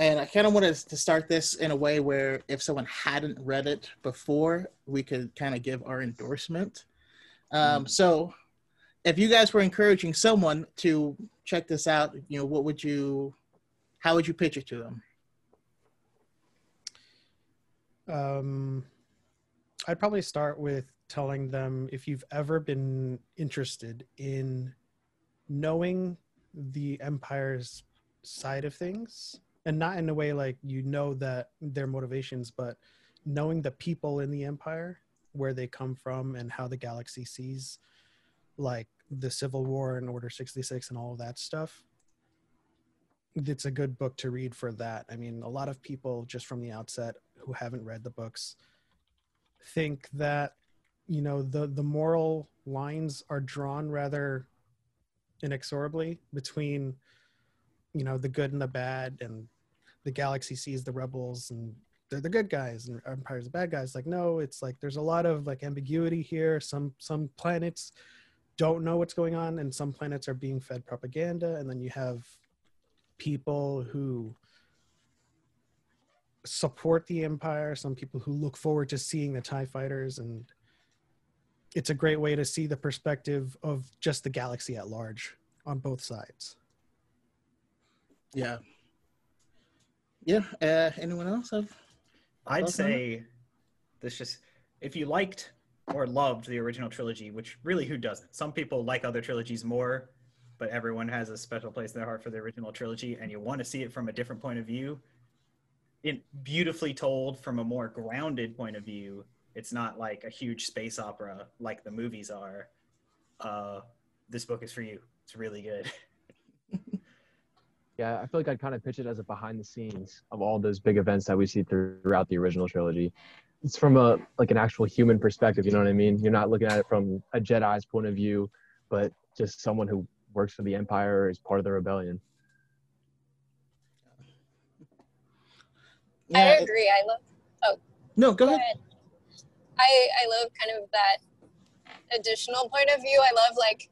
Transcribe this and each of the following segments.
and I kind of wanted to start this in a way where if someone hadn't read it before, we could kind of give our endorsement. Um, so, if you guys were encouraging someone to check this out, you know, what would you, how would you pitch it to them? Um, I'd probably start with telling them if you've ever been interested in knowing the empire's side of things and not in a way like you know that their motivations but knowing the people in the empire where they come from and how the galaxy sees like the civil war and order 66 and all of that stuff it's a good book to read for that. I mean a lot of people just from the outset who haven't read the books think that you know the the moral lines are drawn rather inexorably between you know the good and the bad and the galaxy sees the rebels and they're the good guys and empire's the bad guys. Like no it's like there's a lot of like ambiguity here. Some some planets don't know what's going on and some planets are being fed propaganda. And then you have people who support the empire some people who look forward to seeing the tie fighters. And it's a great way to see the perspective of just the galaxy at large on both sides. Yeah. Yeah. Uh, anyone else have? I'd say this just if you liked or loved the original trilogy, which really who doesn't? Some people like other trilogies more, but everyone has a special place in their heart for the original trilogy, and you want to see it from a different point of view. In beautifully told from a more grounded point of view. It's not like a huge space opera like the movies are. Uh, this book is for you. It's really good. Yeah, I feel like I'd kind of pitch it as a behind the scenes of all those big events that we see throughout the original trilogy. It's from a like an actual human perspective, you know what I mean? You're not looking at it from a Jedi's point of view, but just someone who works for the Empire or is part of the rebellion. I Yeah. it- agree. I love. oh No, go Go ahead. ahead. I I love kind of that additional point of view. I love like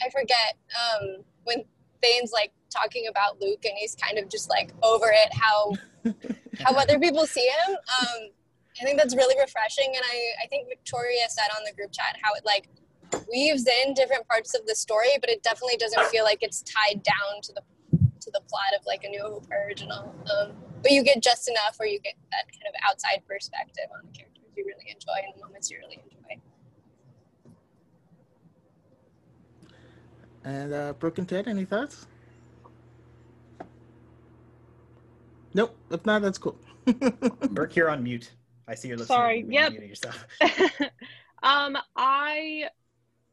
I forget um, when Thane's like talking about Luke and he's kind of just like over it how how other people see him. Um, I think that's really refreshing, and I I think Victoria said on the group chat how it like weaves in different parts of the story, but it definitely doesn't feel like it's tied down to the to the plot of like a New Hope original. Um, but you get just enough, or you get that kind of outside perspective on the characters you really enjoy and the moments you really enjoy. And uh, Brooke and Ted, any thoughts? Nope. If not, that's cool. Burke, you're on mute. I see your lips. Sorry, yep. You're muting yourself. um, I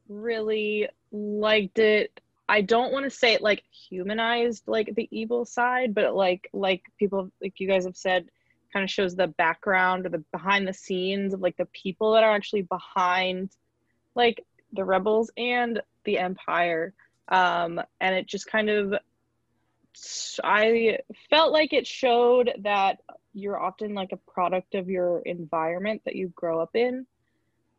really liked it. I don't want to say it like humanized like the evil side, but like like people like you guys have said, kind of shows the background or the behind the scenes of like the people that are actually behind like the rebels and the empire. Um, and it just kind of I felt like it showed that you're often like a product of your environment that you grow up in.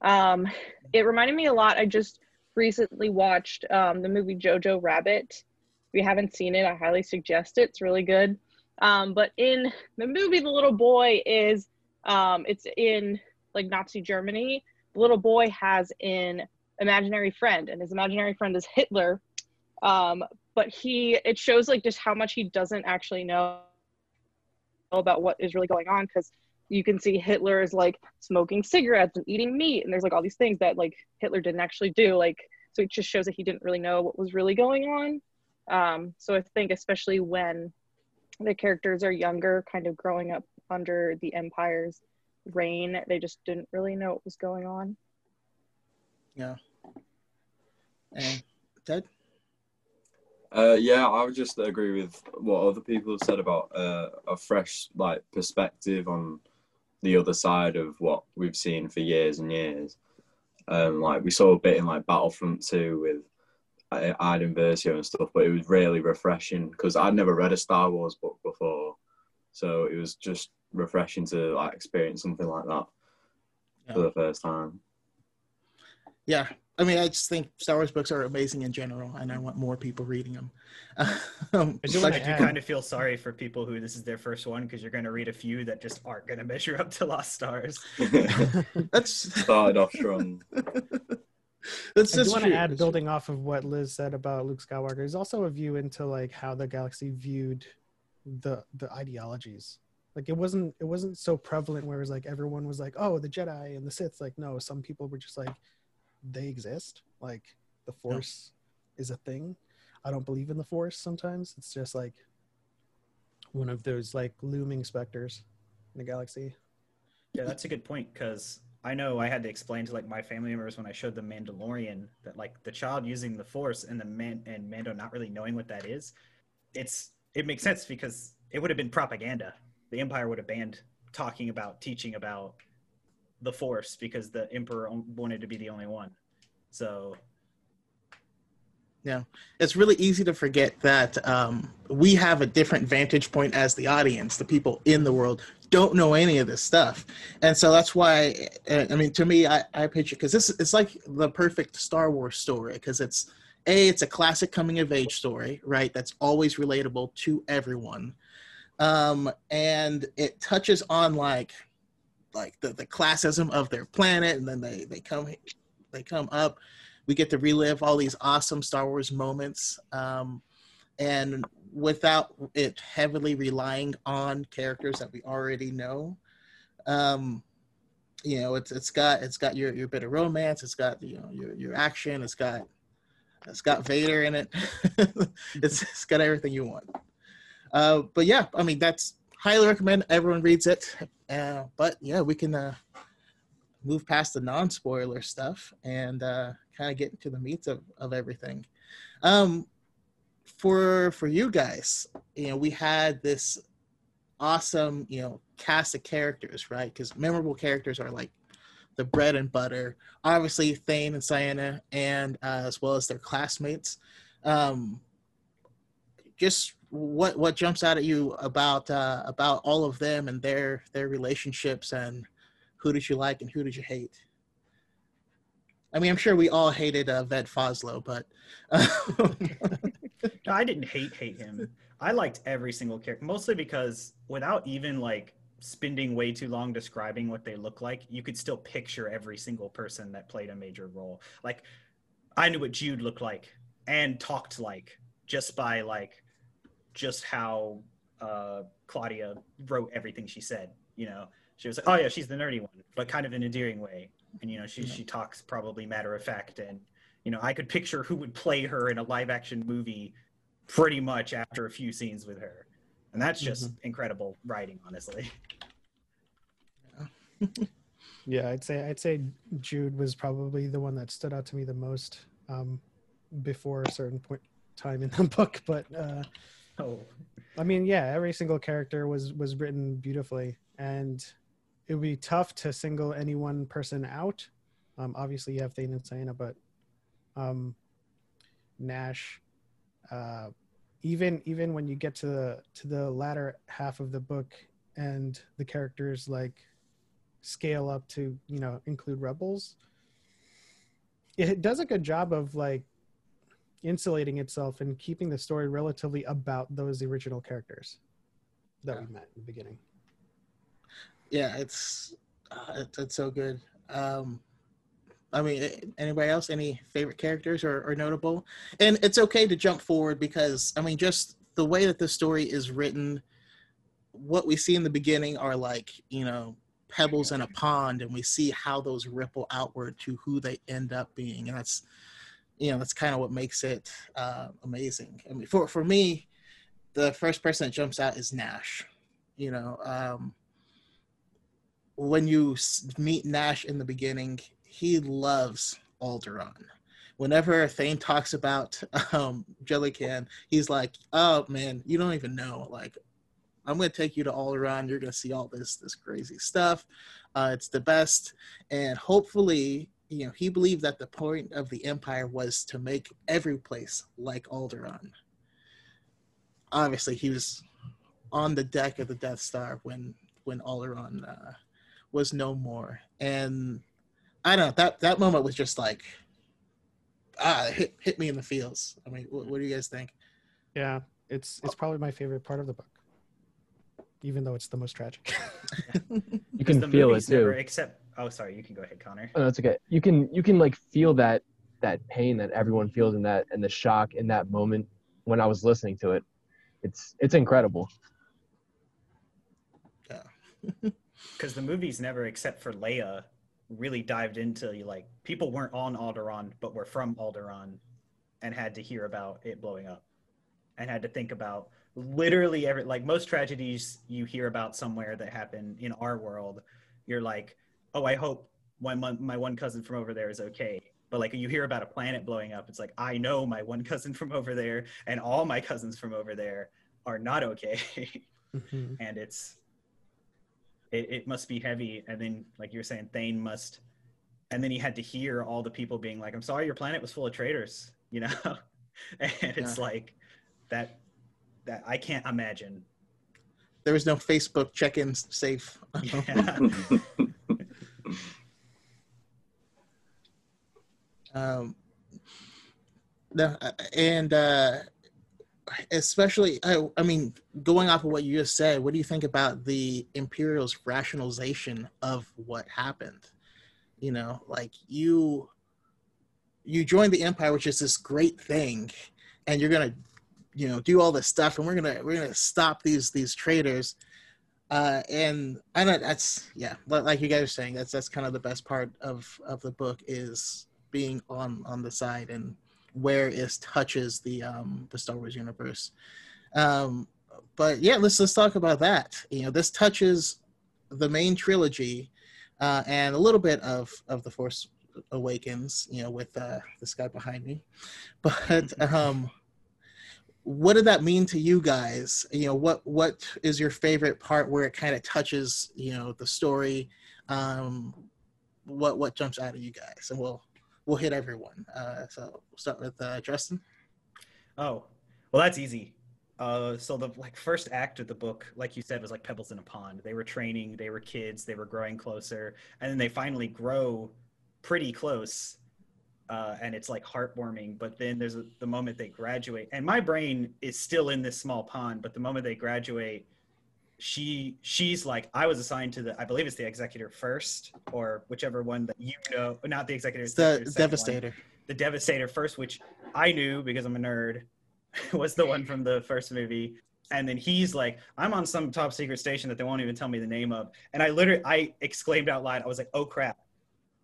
Um, it reminded me a lot. I just recently watched um, the movie Jojo Rabbit. If you haven't seen it, I highly suggest it. It's really good. Um, but in the movie, the little boy is, um, it's in like Nazi Germany. The little boy has an imaginary friend, and his imaginary friend is Hitler. Um, but he, it shows like just how much he doesn't actually know about what is really going on because you can see Hitler is like smoking cigarettes and eating meat, and there's like all these things that like Hitler didn't actually do. Like, so it just shows that he didn't really know what was really going on. Um, so I think especially when the characters are younger, kind of growing up under the Empire's reign, they just didn't really know what was going on. yeah. And Ted? Uh, yeah, I would just agree with what other people have said about uh, a fresh like perspective on the other side of what we've seen for years and years. Um, like we saw a bit in like Battlefront 2 with uh, Iden Versio and stuff, but it was really refreshing because I'd never read a Star Wars book before, so it was just refreshing to like experience something like that for the first time. Yeah. I mean, I just think Star Wars books are amazing in general, and I want more people reading them. Um, I do like- I do kind of feel sorry for people who this is their first one because you're going to read a few that just aren't going to measure up to Lost Stars. that's Started off strong. that's I just want to add, building off of what Liz said about Luke Skywalker, there's also a view into like how the galaxy viewed the the ideologies. Like it wasn't it wasn't so prevalent where it was like everyone was like, oh, the Jedi and the Sith. Like no, some people were just like, they exist. Like the Force is a thing. I don't believe in the Force. Sometimes it's just like one of those like looming specters in the galaxy. Yeah, that's a good point because I know I had to explain to like my family members when I showed them Mandalorian that like the child using the Force and the man and Mando not really knowing what that is. It's it makes sense because it would have been propaganda. The Empire would have banned talking about teaching about the Force because the Emperor wanted to be the only one. So Yeah, it's really easy to forget that um, we have a different vantage point as the audience. The people in the world don't know any of this stuff, and so that's why. uh, I mean, to me, I, I picture because this it's like the perfect Star Wars story because it's a it's a classic coming of age story, right? That's always relatable to everyone, um, and it touches on like like the, the classism of their planet, and then they they come they come up we get to relive all these awesome Star Wars moments, um, and without it heavily relying on characters that we already know. Um, you know, it's it's got it's got your your bit of romance, it's got you know your your action, it's got it's got Vader in it, it's it's got everything you want. Uh, but yeah, I mean that's highly recommend everyone reads it. Uh, but yeah, we can uh, move past the non-spoiler stuff and uh, kind of get into the meat of, of everything. Um, for for you guys, you know, we had this awesome, you know, cast of characters, right? Because memorable characters are like the bread and butter. Obviously, Thane and Ciena, and uh, as well as their classmates. Um, just what what jumps out at you about uh, about all of them and their their relationships and who did you like and who did you hate? I mean, I'm sure we all hated uh, Ved Foslo, but No, I didn't hate hate him. I liked every single character, mostly because without even like spending way too long describing what they look like, you could still picture every single person that played a major role. Like I knew what Jude looked like and talked like just by like just how uh, Claudia wrote everything she said. You know, she was like, "Oh yeah, she's the nerdy one," but kind of in an endearing way. And you know, she she talks probably matter of fact, and you know, I could picture who would play her in a live action movie pretty much after a few scenes with her. And that's just incredible writing, honestly. Yeah, I'd say I'd say Jude was probably the one that stood out to me the most um, before a certain point time in the book. But uh, I mean, yeah, every single character was was written beautifully, and it would be tough to single any one person out. Um, obviously, you have Thane and Ciena, but um, Nash, uh, even even when you get to the to the latter half of the book, and the characters like scale up to you know include rebels, it does a good job of like insulating itself and keeping the story relatively about those original characters that we met in the beginning. yeah, it's uh, it's, so good. Um, I mean, anybody else? Any favorite characters or, or notable? And it's okay to jump forward because I mean, just the way that the story is written, what we see in the beginning are like you know pebbles in a pond, and we see how those ripple outward to who they end up being, and that's you know that's kind of what makes it uh, amazing. I mean, for for me, the first person that jumps out is Nash. You know. Um, when you meet Nash in the beginning, he loves Alderaan. Whenever Thane talks about um, Jelucan, he's like, "Oh man, you don't even know. Like, I'm gonna take you to Alderaan. You're gonna see all this this crazy stuff. Uh, it's the best." And hopefully, you know, he believed that the point of the Empire was to make every place like Alderaan. Obviously, he was on the deck of the Death Star when when Alderaan uh, was no more. And I don't know that that moment was just like ah hit hit me in the feels. I mean, what, what do you guys think? Yeah, it's it's probably my favorite part of the book, even though it's the most tragic. You can feel it movies never too. Accept. Oh, sorry. You can go ahead, Connor. Oh, that's okay. You can you can like feel that that pain that everyone feels in that and the shock in that moment when I was listening to it. It's it's incredible. yeah because the movies never, except for Leia, really dived into like people weren't on Alderaan, but were from Alderaan, and had to hear about it blowing up, and had to think about literally every like most tragedies you hear about somewhere that happen in our world. You're like, oh, I hope my my one cousin from over there is okay. But like you hear about a planet blowing up, it's like I know my one cousin from over there, and all my cousins from over there are not okay. Mhm. and it's it, it must be heavy and then like you're saying thane must and then he had to hear all the people being like i'm sorry your planet was full of traitors you know and it's Yeah. like that that i can't imagine There was no Facebook check-ins safe. yeah. um, and uh, especially, I, I mean, going off of what you just said, what do you think about the Imperial's rationalization of what happened? You know, like you, you joined the Empire, which is this great thing, and you're gonna, you know, do all this stuff, and we're gonna we're gonna stop these these traitors. Uh, and I know that's yeah, li- like you guys are saying, that's that's kind of the best part of of the book is being on on the side and where it touches the um the Star Wars universe. Um, but yeah, let's let's talk about that. You know, this touches the main trilogy uh, and a little bit of of the Force Awakens. You know, with uh, this guy behind me, but um, what did that mean to you guys? You know, what what is your favorite part where it kind of touches you know the story? Um, what what jumps out of you guys, and we'll we'll hit everyone. Uh, so we'll start with uh, Justin. oh well that's easy uh, so the like first act of the book like you said was like pebbles in a pond they were training they were kids they were growing closer and then they finally grow pretty close uh, and it's like heartwarming. But then there's a, the moment they graduate, and my brain is still in this small pond. But the moment they graduate, she she's like, I was assigned to the, I believe it's the executor first, or whichever one that you know, not the executor, It's the executor, second one. Devastator. the Devastator first, which I knew because I'm a nerd, was the one from the first movie. And then he's like, I'm on some top secret station that they won't even tell me the name of. And I literally, I exclaimed out loud, I was like, oh crap.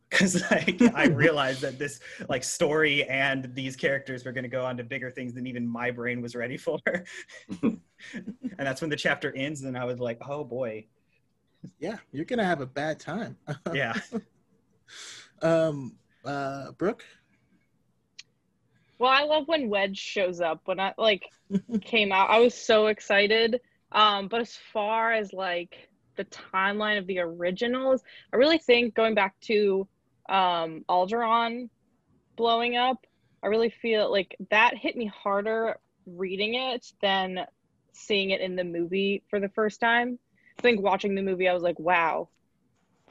Because like, I realized that this like story and these characters were going to go on to bigger things than even my brain was ready for. and that's when the chapter ends. And I was like, oh boy. Yeah, you're gonna have a bad time. Yeah. um, uh, Brooke. Well, I love when Wedge shows up. When I like came out, I was so excited. Um, but as far as like the timeline of the originals, I really think going back to um Alderaan blowing up, I really feel like that hit me harder reading it than seeing it in the movie for the first time. I think watching the movie, I was like, wow,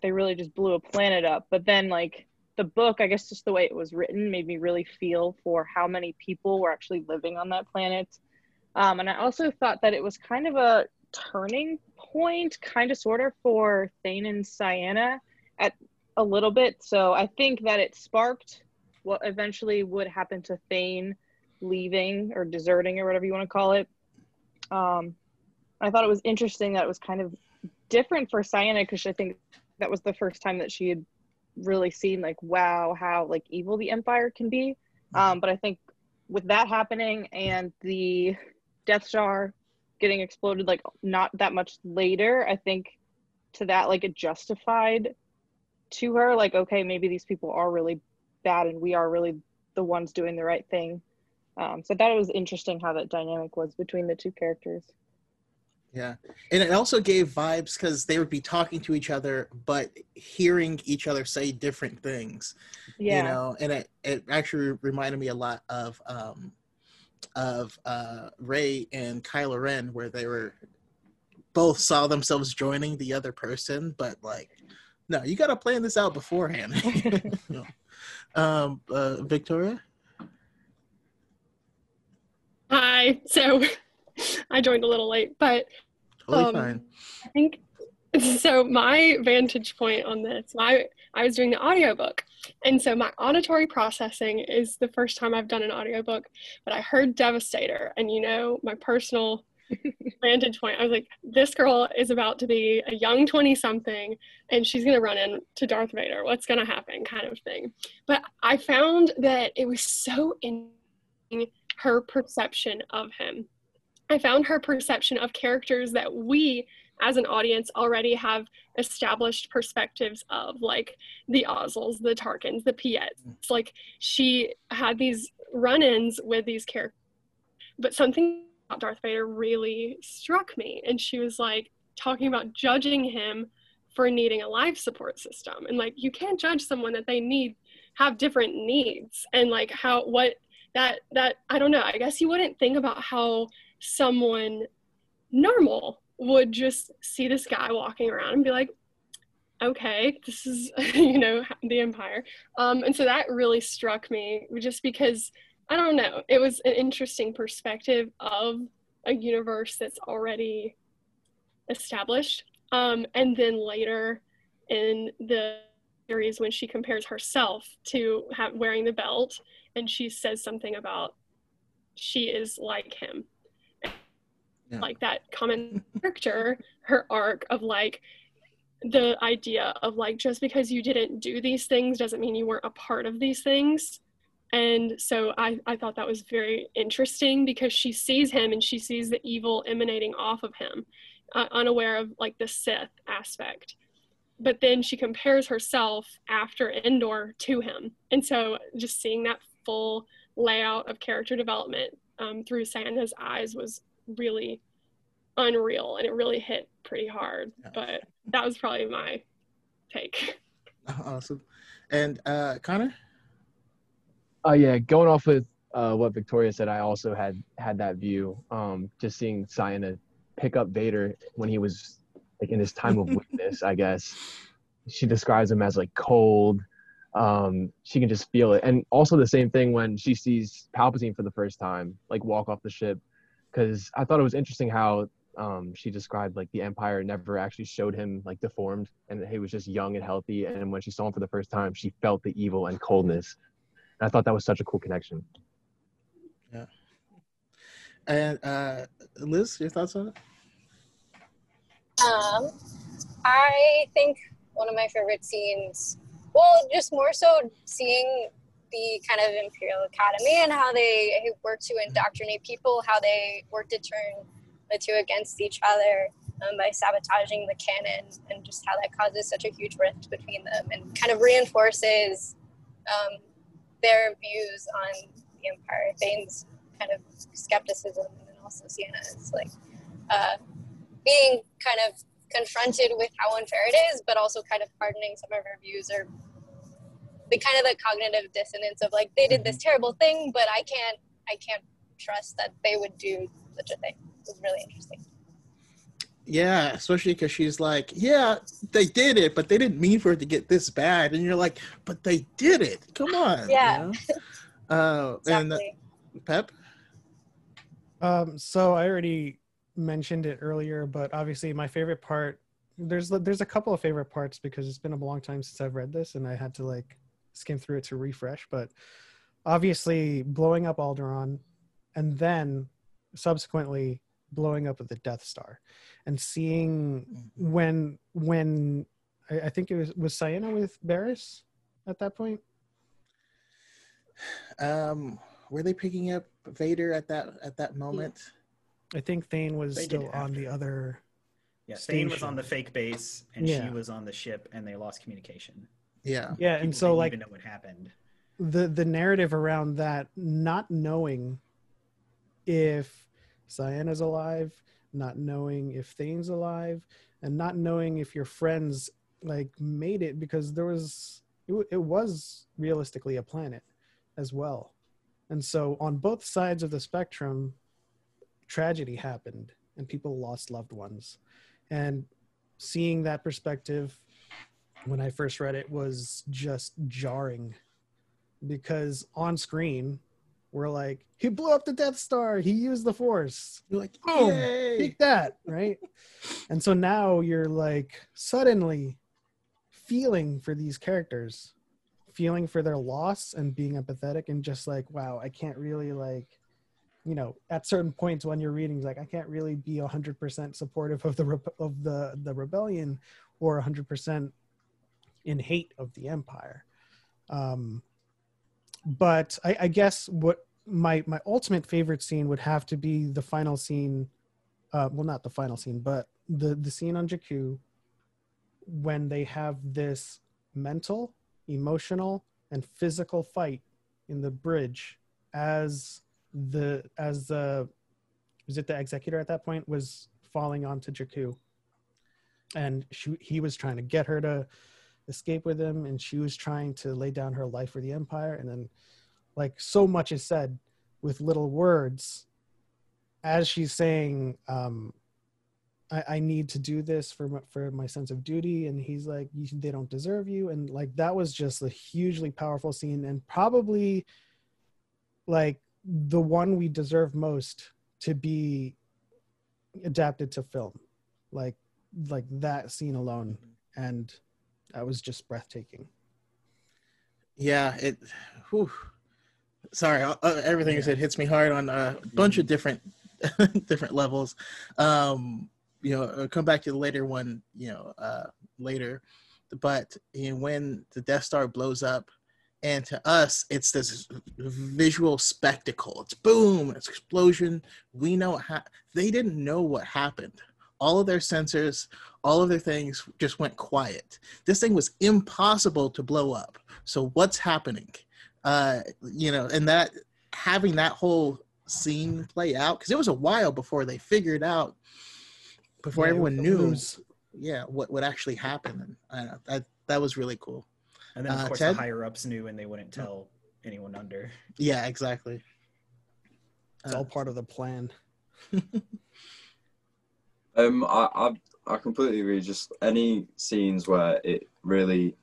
they really just blew a planet up. But then like the book, I guess just the way it was written, made me really feel for how many people were actually living on that planet. Um, and I also thought that it was kind of a turning point, kind of sort of for Thane and Ciena at a little bit. So I think that it sparked what eventually would happen to Thane leaving or deserting or whatever you want to call it. Um, I thought it was interesting that it was kind of different for Ciena because I think that was the first time that she had really seen like wow how like evil the empire can be um but i think with that happening and the death star getting exploded like not that much later i think to that like it justified to her like okay maybe these people are really bad and we are really the ones doing the right thing. Um so I thought it was interesting how that dynamic was between the two characters. Yeah, and it also gave vibes because they would be talking to each other, but hearing each other say different things. yeah. You know, and it it actually reminded me a lot of um of uh Rey and Kylo Ren, where they were both saw themselves joining the other person, but like, no, you got to plan this out beforehand. no. um, uh, Victoria? Hi. So I joined a little late, but totally um, fine. I think so. My vantage point on this, my I was doing the audiobook. And so my auditory processing is the first time I've done an audiobook, but I heard Devastator and you know my personal vantage point. I was like, this girl is about to be a young twenty-something, and she's gonna run into Darth Vader. What's gonna happen? Kind of thing. But I found that it was so in her perception of him. I found her perception of characters that we as an audience already have established perspectives of, like the Ozzels, the Tarkins, the Piets. Like she had these run ins with these characters, but something Darth Vader really struck me. And she was like talking about judging him for needing a life support system. And like, you can't judge someone that they need, have different needs. And like, how, what, that, that, I don't know, I guess you wouldn't think about how someone normal would just see this guy walking around and be like okay this is you know the empire um, and so that really struck me just because i don't know. It was an interesting perspective of a universe that's already established um, and then later in the series when she compares herself to have, wearing the belt and she says something about she is like him. Yeah. like that common character her arc of like the idea of like just because you didn't do these things doesn't mean you weren't a part of these things and so I, I thought that was very interesting because she sees him and she sees the evil emanating off of him uh, unaware of like the sith aspect but then she compares herself after endor to him and so just seeing that full layout of character development um, through Ciena's eyes was really unreal and it really hit pretty hard Yeah. but that was probably my take Awesome. And uh, Connor? Uh, yeah, going off with uh, what Victoria said, I also had had that view. Um, just seeing Ciena pick up Vader when he was like in his time of weakness, I guess. She describes him as like cold. Um, she can just feel it, and also the same thing when she sees Palpatine for the first time, like walk off the ship. Because I thought it was interesting how um, she described like the Empire never actually showed him like deformed, and he was just young and healthy. And when she saw him for the first time, she felt the evil and coldness. And I thought that was such a cool connection. Yeah. And uh, Liz, your thoughts on it? Um, I think one of my favorite scenes, well, just more so seeing the kind of Imperial Academy and how they work to indoctrinate people, how they work to turn the two against each other um, by sabotaging the canon, and just how that causes such a huge rift between them and kind of reinforces um, their views on the Empire. Thane's kind of skepticism, and then also Ciena's like uh, being kind of confronted with how unfair it is, but also kind of pardoning some of her views or the kind of the cognitive dissonance of like they did this terrible thing, but I can't I can't trust that they would do such a thing. It was really interesting. Yeah, especially because she's like, yeah, they did it, but they didn't mean for it to get this bad. And you're like, but they did it. Come on. you Yeah. know? Uh, and uh, Exactly. Pep? Um, so I already mentioned it earlier, but obviously my favorite part there's there's a couple of favorite parts because it's been a long time since I've read this and I had to like skim through it to refresh. But obviously blowing up Alderaan and then subsequently blowing up of the Death Star and seeing when when I, I think it was was Ciena with Berisse at that point. Um, were they picking up Vader at that at that moment? I think Thane was They still on the other Yeah, Thane was on the fake base, and Yeah. she was on the ship, and they lost communication. Yeah. yeah, People and so didn't like even know what happened. the the narrative around that not knowing if Ciena's alive, not knowing if Thane's alive, and not knowing if your friends like made it because there was it, it was realistically a planet as well. And so on both sides of the spectrum tragedy happened and people lost loved ones. And seeing that perspective when I first read it was just jarring because on screen we're like, he blew up the Death Star. He used the Force. You're like, Boom. Yay! Take that, right? and so now you're like suddenly feeling for these characters, feeling for their loss and being empathetic and just like, wow, I can't really like, you know, at certain points when you're reading, like I can't really be hundred percent supportive of the rebe- of the the rebellion or hundred percent in hate of the empire. Um, but I, I guess what my my ultimate favorite scene would have to be the final scene uh, well not the final scene but the the scene on Jakku when they have this mental emotional and physical fight in the bridge as the as the was it the executor at that point was falling onto Jakku and she, he was trying to get her to escape with him and she was trying to lay down her life for the empire and then like so much is said with little words as she's saying um I, I need to do this for my, for my sense of duty. And he's like they don't deserve you. And like that was just a hugely powerful scene. And probably like the one we deserve most to be adapted to film. Like like that scene alone. And that was just breathtaking. Yeah, it. Whew. Sorry, uh, uh, everything you said hits me hard on a bunch of different different levels. Um, you know, I'll come back to the later one. You know, uh, later, but you know, when the Death Star blows up, and to us, it's this visual spectacle. It's boom, it's explosion. We know ha- they didn't know what happened. All of their sensors, all of their things just went quiet. This thing was impossible to blow up. So what's happening? Uh, you know, and that having that whole scene play out because it was a while before they figured out, before Yeah, everyone knew, was- yeah, what what actually happened. And uh, that that was really cool. And then of Uh, course Ted? the higher ups knew and they wouldn't tell anyone under. Yeah, exactly. it's Uh, all part of the plan Um, I, I I completely agree. Just any scenes where it really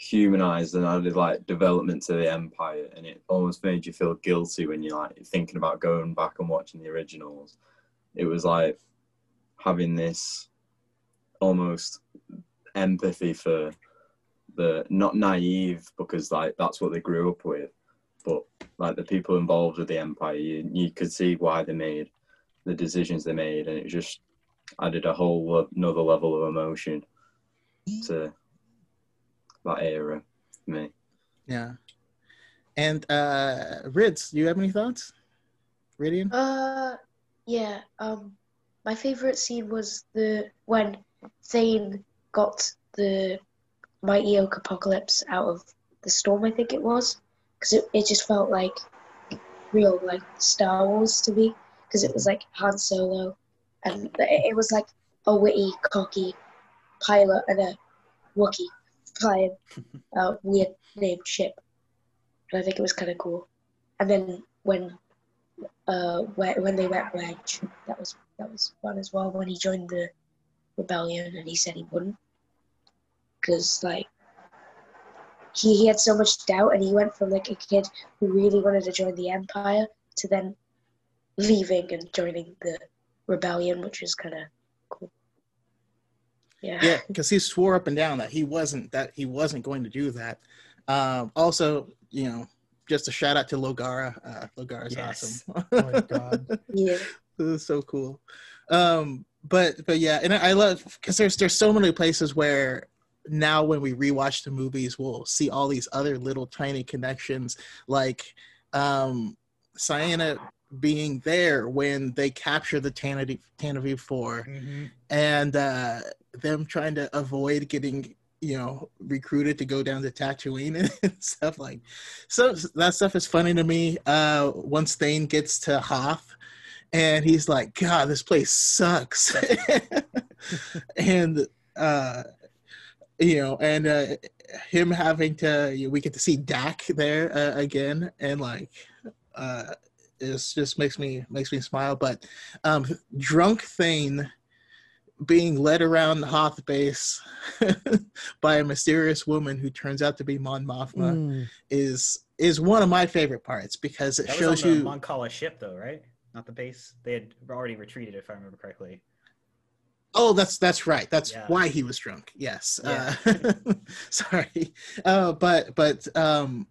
humanized and added like development to the empire, and it almost made you feel guilty when you're like thinking about going back and watching the originals. It was like having this almost empathy for the not naive because like that's what they grew up with, but like the people involved with the empire, you, you could see why they made the decisions they made, and it just added a whole another level of emotion to that era for me. Yeah. And uh Rids, do you have any thoughts? Ridian? Uh, yeah. Um, my favorite scene was the when Thane got the mighty oak apocalypse out of the storm. I think it was because it, it just felt like real like Star Wars to me because it was like Han Solo and it, it was like a witty, cocky pilot and a Wookiee flying a weird named ship. And I think it was kind of cool. And then when uh when, they met Wedge. That was that was fun as well. When he joined the rebellion and he said he wouldn't, because like he he had so much doubt and he went from like a kid who really wanted to join the Empire to then leaving and joining the rebellion, which was kind of. Yeah. Yeah, because he swore up and down that he wasn't that he wasn't going to do that. Um, also, you know, just a shout out to Logara. Uh, Logara's Yes. awesome. oh my god Yeah. this is so cool. Um, but but yeah, and I I love because there's there's so many places where now when we rewatch the movies, we'll see all these other little tiny connections, like um, Ciena being there when they capture the Tantive Tantive Four, and uh, them trying to avoid getting you know recruited to go down to Tatooine and stuff like so that stuff is funny to me uh once Thane gets to Hoth and he's like god this place sucks. And uh you know and uh him having to you know, we get to see Dak there uh, again and like uh it just makes me makes me smile but um drunk Thane being led around the Hoth base by a mysterious woman who turns out to be Mon Mothma Mm. is is one of my favorite parts because it That shows was on the you Mon Cala ship, though, right? Not the base. They had already retreated, if I remember correctly. Oh, that's that's right. That's Yeah. why he was drunk. Yes. Yeah. Uh, sorry, uh, but but um,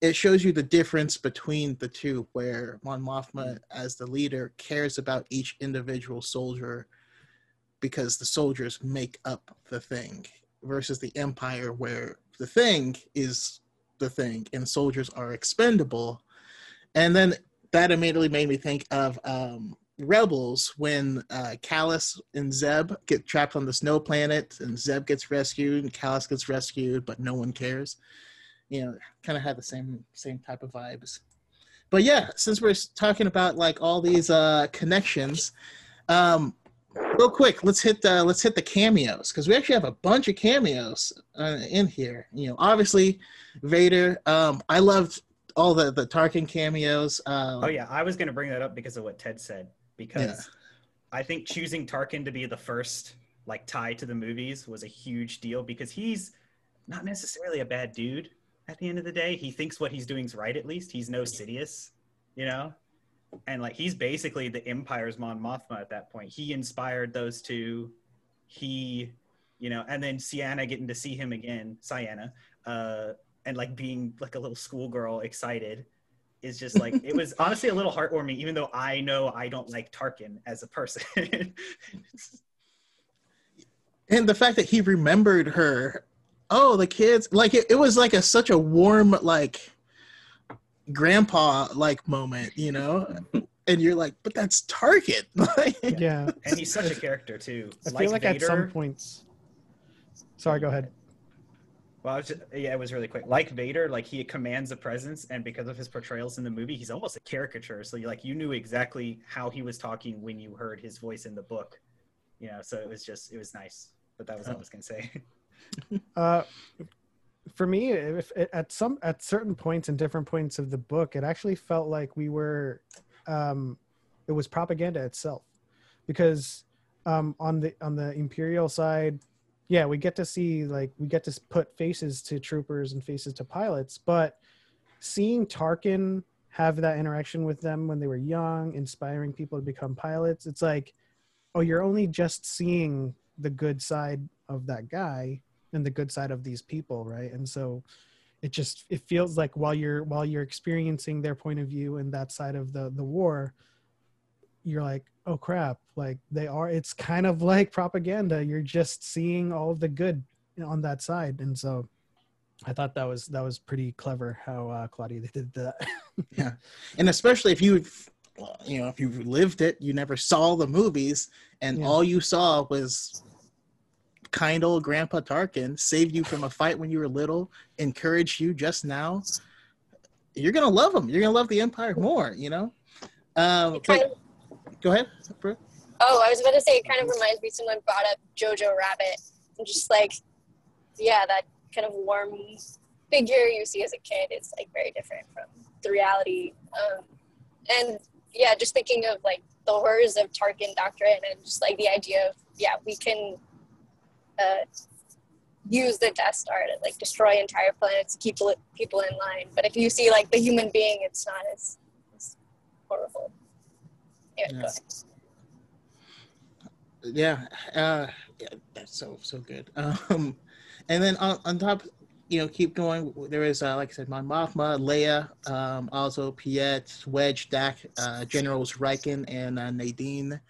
it shows you the difference between the two, where Mon Mothma, as the leader, cares about each individual soldier because the soldiers make up the thing, versus the Empire, where the thing is the thing and soldiers are expendable. And then that immediately made me think of um, Rebels when uh, Kallus and Zeb get trapped on the snow planet, and Zeb gets rescued, and Kallus gets rescued, but no one cares. You know, kind of had the same same type of vibes. But yeah, since we're talking about like all these uh, connections, um, real quick, let's hit the let's hit the cameos because we actually have a bunch of cameos uh, in here. You know, obviously Vader. Um, I loved all the the Tarkin cameos. Um, Oh yeah, I was going to bring that up because of what Ted said. Because I think choosing Tarkin to be the first like tie to the movies was a huge deal because he's not necessarily a bad dude. At the end of the day, he thinks what he's doing is right. At least he's no Sidious, you know. And like he's basically the Empire's Mon Mothma at that point. He inspired those two. He, you know, and then Ciena getting to see him again, Ciena, uh, and like being like a little schoolgirl excited is just like it was honestly a little heartwarming, even though I know I don't like Tarkin as a person. and the fact that he remembered her oh the kids like it, it was like a such a warm like grandpa like moment you know and you're like but that's Tarkin Yeah. and he's such a character too. I feel like at some points. Sorry, go ahead. Well, I was just, yeah, it was really quick. Like Vader, like he commands a presence, and because of his portrayals in the movie, he's almost a caricature. So you like you knew exactly how he was talking when you heard his voice in the book. You know, so it was just it was nice. But that was all I oh. was gonna say. Uh, for me, if at some at certain points and different points of the book, it actually felt like we were, um, it was propaganda itself, because um, on the on the imperial side, yeah, we get to see like we get to put faces to troopers and faces to pilots, but seeing Tarkin have that interaction with them when they were young, inspiring people to become pilots, it's like, oh, you're only just seeing the good side of that guy and the good side of these people right? And so it just it feels like while you're while you're experiencing their point of view and that side of the the war you're like oh crap like they are it's kind of like propaganda. You're just seeing all the good on that side. And so i thought that was that was pretty clever how uh claudia did that. Yeah. And especially if you you know if you lived it you never saw the movies and Yeah. all you saw was kind old grandpa tarkin saved you from a fight when you were little encouraged you just now you're gonna love him you're gonna love the empire more you know um but of, go ahead oh, I was about to say it kind of reminds me. Someone brought up Jojo Rabbit, and just like, yeah, that kind of warm figure you see as a kid is like very different from the reality. Um, and yeah, just thinking of like the horrors of Tarkin doctrine and just like the idea of yeah, we can uh, use the Death Star to like destroy entire planets, to keep people in line. But if you see like the human being, it's not as, as horrible. Yeah, Yeah. go ahead. yeah uh yeah that's so so good um and then on, on top you know keep going there is uh like i said mon mothma leia um also piet wedge dak uh generals rieekan and uh, nadine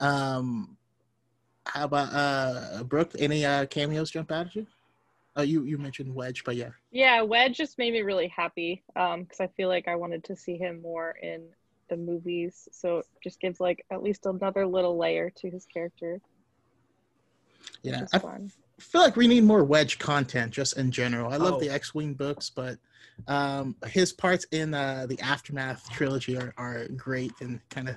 um how about uh brooke any uh cameos jump out at you oh you you mentioned wedge but yeah Yeah, Wedge just made me really happy um because I feel like I wanted to see him more in the movies, so it just gives like at least another little layer to his character. Yeah is I fun. feel like we need more wedge content just in general i love Oh. the x-wing books but um his parts in uh the aftermath trilogy are, are great and kind of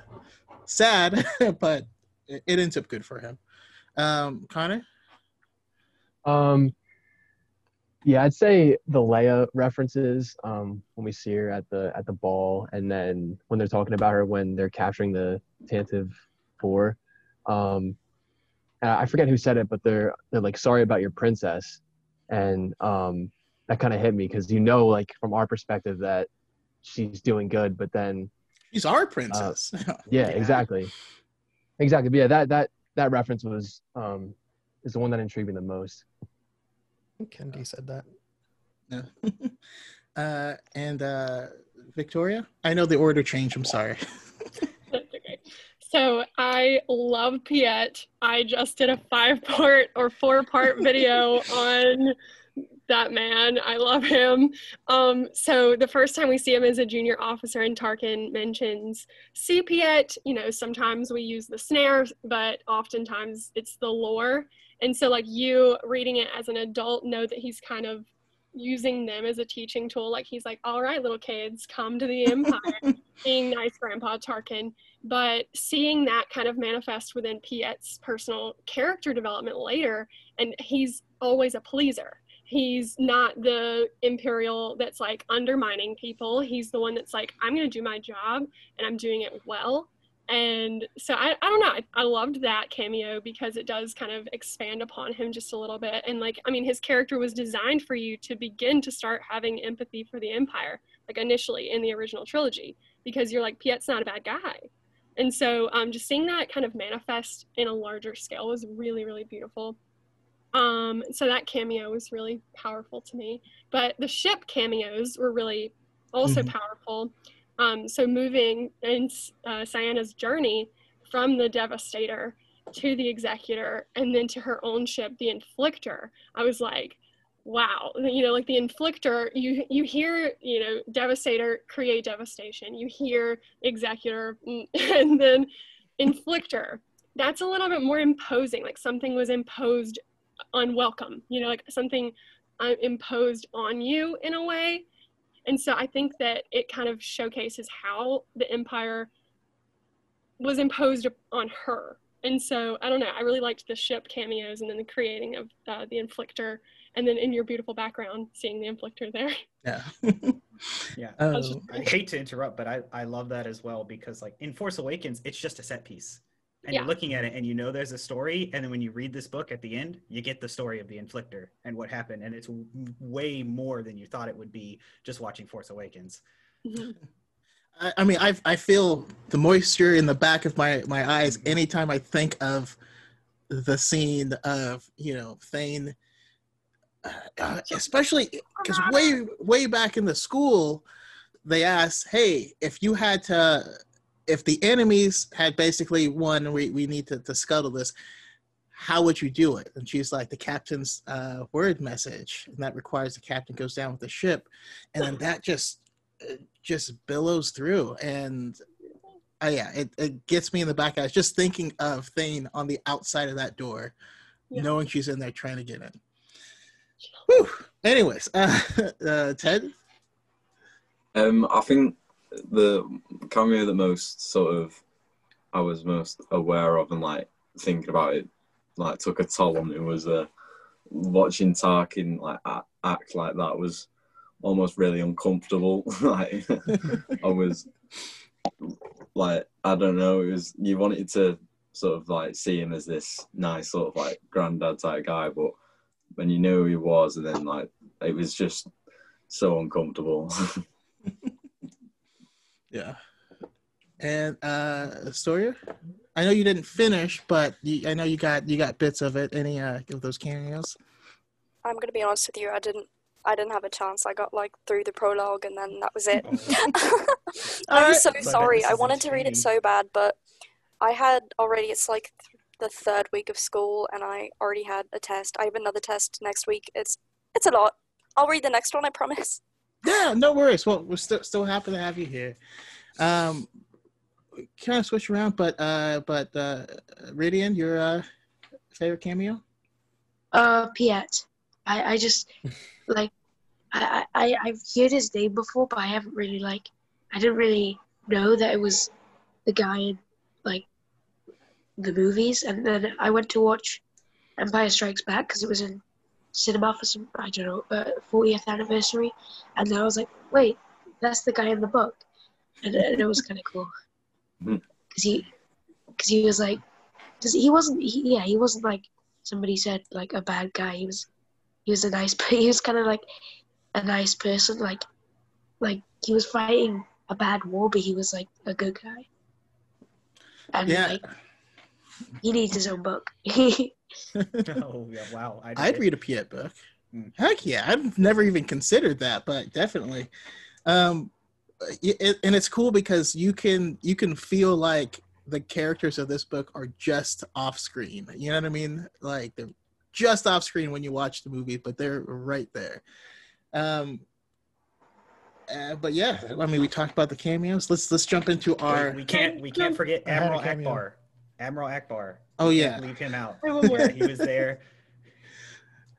sad but it, it ends up good for him um connor Um, yeah, I'd say the Leia references um, when we see her at the at the ball, and then when they're talking about her when they're capturing the Tantive Four. Um, uh, I forget who said it, but they're they're like sorry about your princess, and um, that kind of hit me because you know like from our perspective that she's doing good, but then She's our princess. yeah, Yeah. exactly, exactly. But yeah, that that that reference was um is the one that intrigued me the most. Kendy said that. Yeah. uh, and uh, Victoria, I know the order changed. I'm sorry. That's okay. So I love Piet. I just did a five part or four part video on that man. I love him. Um, so the first time we see him as a junior officer, and Tarkin mentions, see Piett, you know, sometimes we use the snare, but oftentimes it's the lore. And so, like, you reading it as an adult know that he's kind of using them as a teaching tool. Like, he's like, all right, little kids, come to the Empire, being nice, Grandpa Tarkin but seeing that kind of manifest within Piett's personal character development later, and he's always a pleaser. He's not the imperial that's like undermining people. He's the one that's like, I'm going to do my job and I'm doing it well. And so I, I don't know. I, I loved that cameo because it does kind of expand upon him just a little bit. And like, I mean, his character was designed for you to begin to start having empathy for the Empire, like initially in the original trilogy, because you're like, Piett's not a bad guy. And so um, just seeing that kind of manifest in a larger scale was really, really beautiful. Um, so that cameo was really powerful to me. But the ship cameos were really also Mhm. powerful. Um, so moving in uh, Ciena's journey from the Devastator to the Executor and then to her own ship, the Inflictor, I was like, wow you know like the inflictor you you hear you know devastator create devastation you hear executor and then inflictor that's a little bit more imposing like something was imposed unwelcome you know like something uh, imposed on you in a way and so i think that it kind of showcases how the empire was imposed on her and so i don't know i really liked the ship cameos and then the creating of uh, the inflictor and then in your beautiful background seeing the inflictor there Yeah. Yeah. Oh, I hate to interrupt, but I, I love that as well because like in Force Awakens, it's just a set piece. And Yeah. you're looking at it and you know there's a story, and then when you read this book at the end, you get the story of the inflictor and what happened, and it's w- way more than you thought it would be just watching Force Awakens. Mhm. I, I mean, I I feel the moisture in the back of my my eyes anytime I think of the scene of you know Thane, uh, especially because way way back in the school, they asked, "Hey, if you had to, if the enemies had basically won, we we need to, to scuttle this." How would you do it? And she's like, the captain's uh, word message, and that requires the captain goes down with the ship, and then that just just billows through and uh, yeah it, it gets me in the back eyes just thinking of thane on the outside of that door Yeah. knowing she's in there trying to get in Whew. anyways uh, uh ted Um, I think the cameo that most sort of I was most aware of and like thinking about it, like took a toll on me was uh, watching Tarkin like act, like that was almost really uncomfortable. like I was like I don't know, it was you wanted to sort of like see him as this nice sort of like granddad type guy, but when you knew who he was, and then like it was just so uncomfortable. yeah and uh Sawyer, i know you didn't finish but you, i know you got you got bits of it any uh of those cameos I'm gonna be honest with you. I didn't. I didn't have a chance. I got like through the prologue and then that was it. I'm Alright. so But sorry. I is wanted to read it so bad, but I had already. It's like th- the third week of school, and I already had a test. I have another test next week. It's it's a lot. I'll read the next one. I promise. Yeah, no worries. Well, we're still still happy to have you here. Um, kind of switch around, but uh, but uh, Radian, your uh, favorite cameo? Uh, Piett. I, I just like I, I I've heard his name before, but I haven't really like I didn't really know that it was the guy in like the movies, and then I went to watch Empire Strikes Back because it was in cinema for some I don't know uh, 40th anniversary, and then I was like, wait, that's the guy in the book, and, and it was kind of cool because he because he was like because he wasn't. He, yeah, he wasn't like somebody said like a bad guy. He was he was a nice. He was kind of like a nice person. Like like he was fighting a bad war, but he was like a good guy. And Yeah. like he needs his own book. oh yeah, wow. I I'd read a Piett book. Mm. Heck yeah, I've never even considered that, but definitely. Um, it, and it's cool because you can you can feel like the characters of this book are just off screen. You know what I mean? Like they're just off screen when you watch the movie, but they're right there. Um, uh, but yeah, I mean, we talked about the cameos. Let's let's jump into our. we can't we can't forget I had Admiral cameo. Ackbar. Admiral Ackbar. Oh Can't yeah, leave him out. I will Yeah, he was there.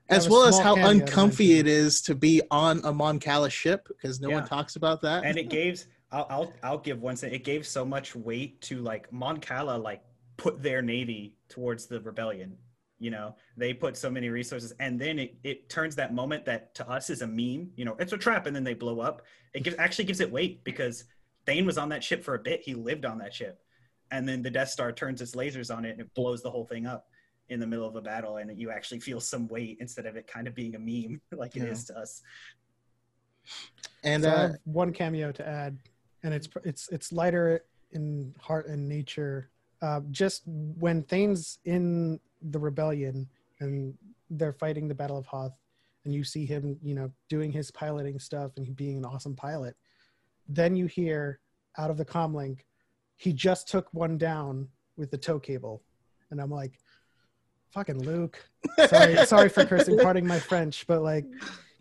as well as how cameo to uncomfy mention. it is to be on a Mon Cala ship because no Yeah. one talks about that. and it gave I'll, I'll I'll give one thing. It gave so much weight to like Mon Cala like put their navy towards the rebellion. You know, they put so many resources, and then it, it turns that moment that to us is a meme. You know, it's a trap, and then they blow up. It gives actually gives it weight because Thane was on that ship for a bit. He lived on that ship, and then the Death Star turns its lasers on it, and it blows the whole thing up in the middle of a battle, and you actually feel some weight instead of it kind of being a meme like it Yeah. is to us. and So I uh, have one cameo to add, and it's it's it's lighter in heart and nature. Uh, just when Thane's in the rebellion and they're fighting the Battle of Hoth, and you see him, you know, doing his piloting stuff and being an awesome pilot. Then you hear out of the comlink, he just took one down with the tow cable, and I'm like, "Fucking Luke." Sorry, sorry for cursing. Pardon my French, but like,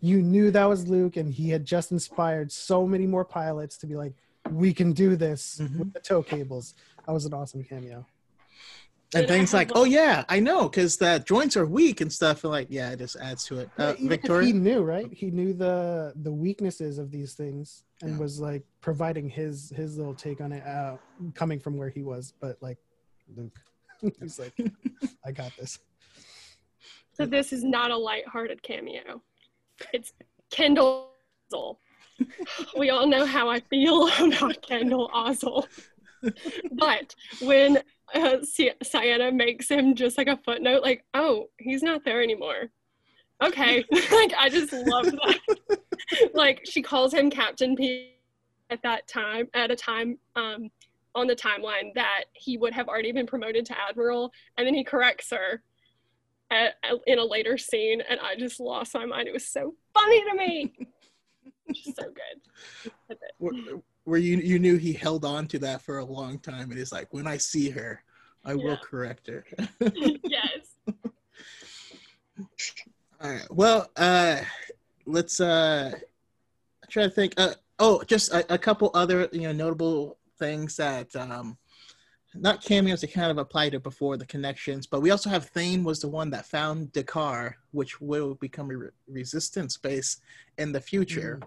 you knew that was Luke, and he had just inspired so many more pilots to be like, "We can do this Mhm. with the tow cables." That was an awesome cameo. And things like, oh yeah, I know, because the joints are weak and stuff. And like, yeah, it just adds to it. Uh, even if Victoria, he knew, right? He knew the the weaknesses of these things and Yeah. was like providing his his little take on it, uh, coming from where he was. But like, Luke, he's like, "I got this." So this is not a lighthearted cameo. It's Kendal Ozzel. We all know how I feel about Kendal Ozzel. But when uh, Si- Ciena makes him just like a footnote, like, oh, he's not there anymore. Okay. like, I just love that. like, she calls him Captain P at that time, at a time um, on the timeline that he would have already been promoted to Admiral, and then he corrects her at, at- in a later scene, and I just lost my mind. It was so funny to me. just so good. Where, where you you knew he held on to that for a long time, and he's like, when I see her, I will correct her. yes. All right. Well, uh, let's uh, try to think. Uh, oh, just a, a couple other you know notable things that um, not cameos that kind of applied to before the connections, but we also have Thane was the one that found D'Qar, which will become a re- resistance base in the future.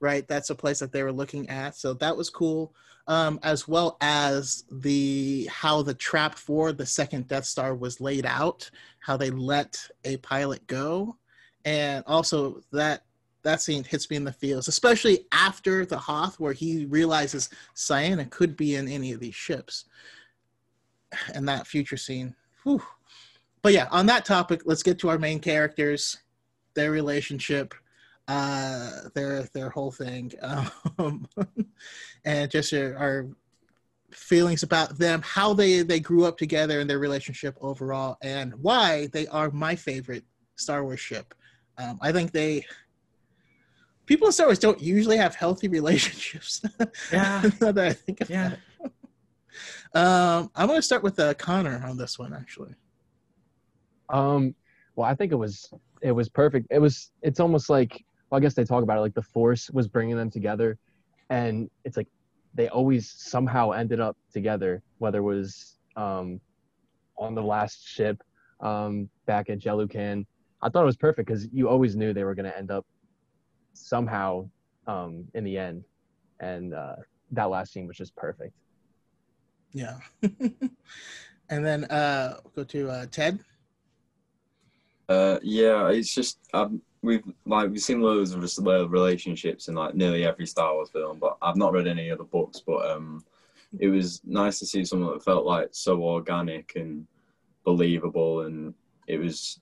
Right, that's a place that they were looking at, so that was cool. Um, as well as the how the trap for the second Death Star was laid out, how they let a pilot go, and also that that scene hits me in the feels, especially after the Hoth, where he realizes Ciena could be in any of these ships, and that future scene. Whew. But yeah, on that topic, let's get to our main characters, their relationship, uh, their their whole thing, um, and just our, our feelings about them, how they they grew up together and their relationship overall, and why they are my favorite Star Wars ship. Um, I think they people in Star Wars don't usually have healthy relationships. Yeah. that I think of Yeah. that. Um, I'm going to start with uh, Connor on this one, actually. Um, well, I think it was it was perfect. It was it's almost like well, I guess they talk about it like the force was bringing them together, and it's like they always somehow ended up together, whether it was um, on the last ship um, back at Jelucan. I thought it was perfect because you always knew they were going to end up somehow um, in the end, and uh, that last scene was just perfect. Yeah. and then uh, go to uh, Ted. Uh, yeah, it's just um, we've like we've seen loads of just relationships in like nearly every Star Wars film, but I've not read any other books. But um, it was nice to see someone that felt like so organic and believable, and it was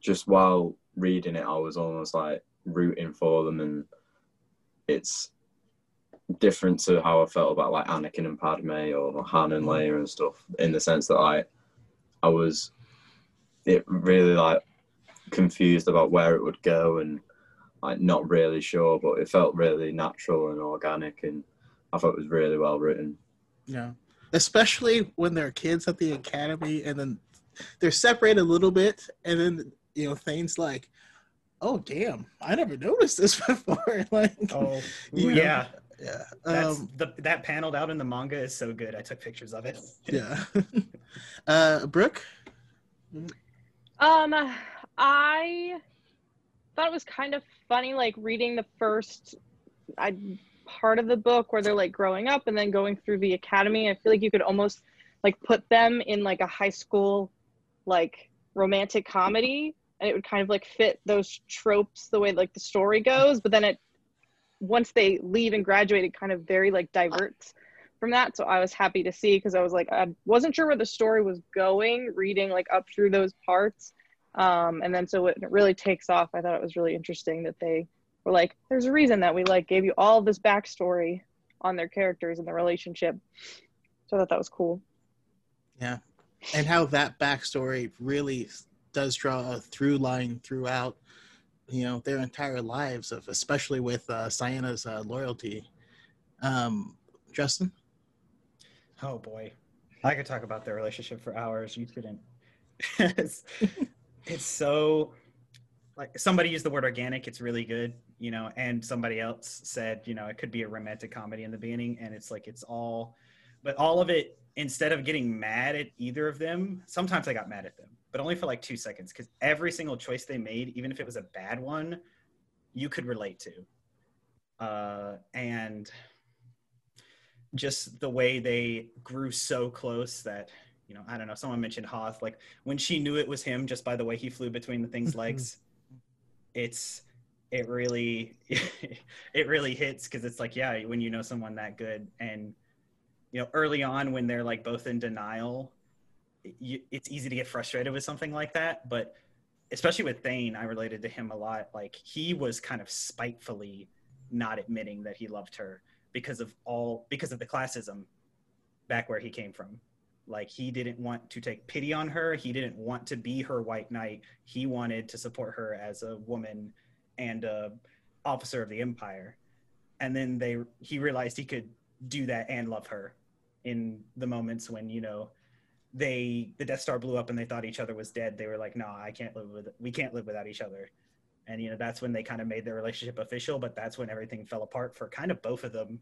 just while reading it, I was almost like rooting for them, and it's different to how I felt about like Anakin and Padme or Han and Leia and stuff, in the sense that like I was it really like confused about where it would go and like not really sure, but it felt really natural and organic, and I thought it was really well written. Yeah, especially when there are kids at the academy, and then they're separated a little bit, and then you know things like, "Oh, damn! I never noticed this before." like, Oh, you know, yeah. yeah, That's um, the that paneled out in the manga is so good. I took pictures of it. yeah. uh, Brooke, Um, I thought it was kind of funny, like reading the first I, part of the book where they're like growing up and then going through the academy. I feel like you could almost like put them in like a high school like romantic comedy, and it would kind of like fit those tropes the way like the story goes. But then it once they leave and graduate, it kind of very like diverts from that. So I was happy to see because I was like, I wasn't sure where the story was going, reading like up through those parts. Um, and then so when it really takes off, I thought it was really interesting that they were like, there's a reason that we like gave you all this backstory on their characters and the relationship. So I thought that was cool. yeah, and how that backstory really does draw a through line throughout, you know, their entire lives of, especially with uh, Ciena's uh, loyalty. Um, Justin. Oh boy, I could talk about their relationship for hours. You couldn't. it's, so like somebody used the word organic. It's really good, you know, and somebody else said, you know, it could be a romantic comedy in the beginning, and it's like it's all, but all of it. Instead of getting mad at either of them, sometimes I got mad at them, but only for like two seconds because every single choice they made, even if it was a bad one, you could relate to. Uh, and just the way they grew so close that you know i don't know someone mentioned hoth like when she knew it was him just by the way he flew between the thing's legs it's it really it really hits because it's like yeah when you know someone that good and you know early on when they're like both in denial you, it's easy to get frustrated with something like that but especially with thane i related to him a lot like he was kind of spitefully not admitting that he loved her because of all because of the classism back where he came from like he didn't want to take pity on her. He didn't want to be her white knight. He wanted to support her as a woman and a officer of the empire. And then they he realized he could do that and love her in the moments when you know they the death star blew up and they thought each other was dead. They were like no i can't live with we can't live without each other. And you know that's when they kind of made their relationship official but that's when everything fell apart for kind of both of them.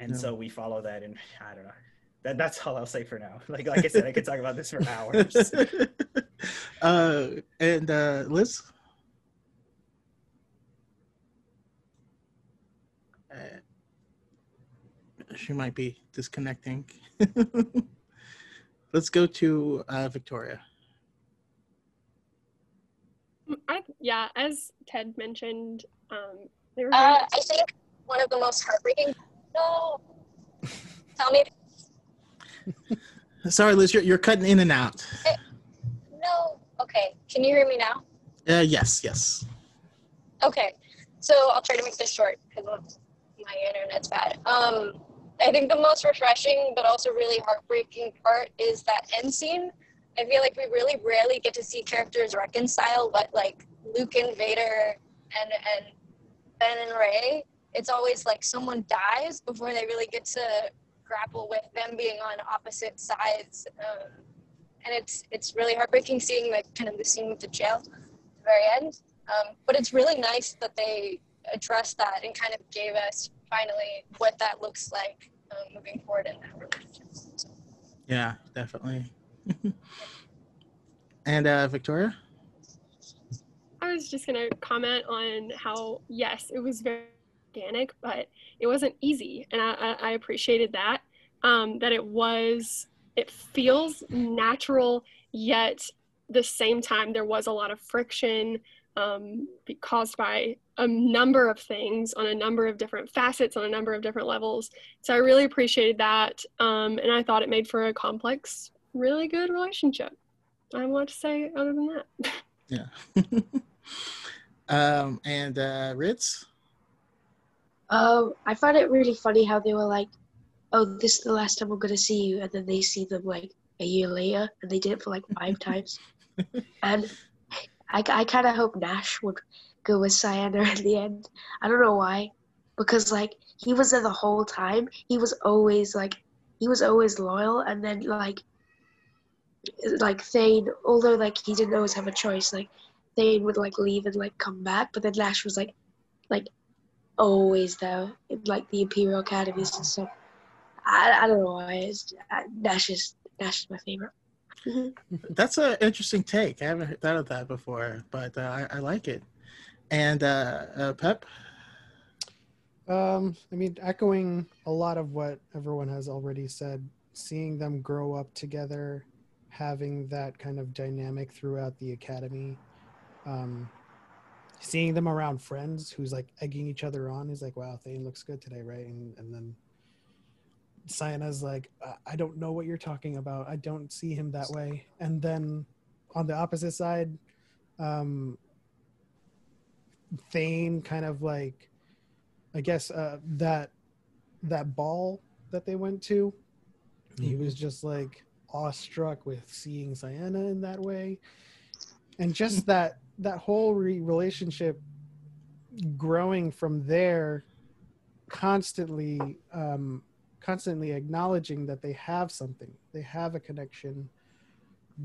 And Yeah. so we follow that and i don't know that, that's all i'll say for now like like i said i could talk about this for hours uh, and uh, Liz. Uh, she might be disconnecting. Let's go to uh, Victoria. I, yeah, as Ted mentioned, um, they were Uh, I think one of the most heartbreaking. No. Tell me. Sorry, Liz, you're, you're cutting in and out. No. Okay. Can you hear me now? Uh, yes, yes. Okay. So I'll try to make this short because my internet's bad. Um, I think the most refreshing but also really heartbreaking part is that end scene. I feel like we really rarely get to see characters reconcile, but like Luke and Vader and and Ben and Rey, it's always like someone dies before they really get to grapple with them being on opposite sides. Um, and it's it's really heartbreaking seeing like kind of the scene with the jail at the very end. Um, but it's really nice that they addressed that and kind of gave us finally what that looks like um, moving forward in that relationship. So, Yeah, definitely. and uh, Victoria? I was just gonna comment on how yes, it was very organic, but it wasn't easy, and I, I, appreciated that. Um, that it was, it feels natural, yet the same time there was a lot of friction um, caused by a number of things on a number of different facets on a number of different levels. So I really appreciated that, um, and I thought it made for a complex, really good relationship. I don't what to say other than that. Yeah. um, and uh, Ritz. Um, I found it really funny how they were like, "Oh, this is the last time I'm gonna see you," and then they see them like a year later, and they did it for like five times. And I, I kind of hope Nash would go with Ciena in the end. I don't know why, because like he was there the whole time. He was always like, he was always loyal, and then like, like Thane, although like he didn't always have a choice, like Thane would like leave and like come back, but then Nash was like, like always though, like the Imperial Academies and stuff. I, I don't know why. It's, uh, Nash is Nash is my favorite. That's an interesting take. I haven't thought of that before, but uh, I, I like it. And uh, uh, Pep. Um, I mean, echoing a lot of what everyone has already said, seeing them grow up together, having that kind of dynamic throughout the academy, um, seeing them around friends who's like egging each other on. He's like, "Wow, Thane looks good today, right?" And and then Ciena's like, "I- "I don't know what you're talking about. I don't see him that way." And then on the opposite side, um, Thane kind of like I guess uh, that that ball that they went to, he was just like awestruck with seeing Ciena in that way, and just that that whole re- relationship growing from there, constantly um, constantly acknowledging that they have something, they have a connection.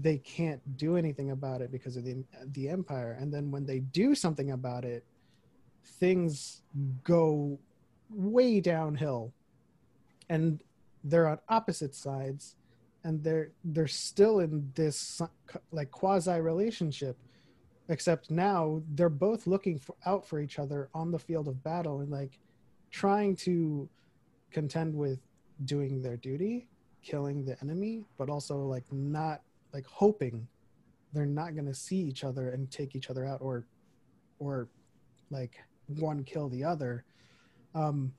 They can't do anything about it because of the the empire, and then when they do something about it, things go way downhill and they're on opposite sides and they're they're still in this like quasi relationship except now they're both looking for, out for each other on the field of battle and like trying to contend with doing their duty killing the enemy but also like not like hoping they're not going to see each other and take each other out or or like one kill the other. Um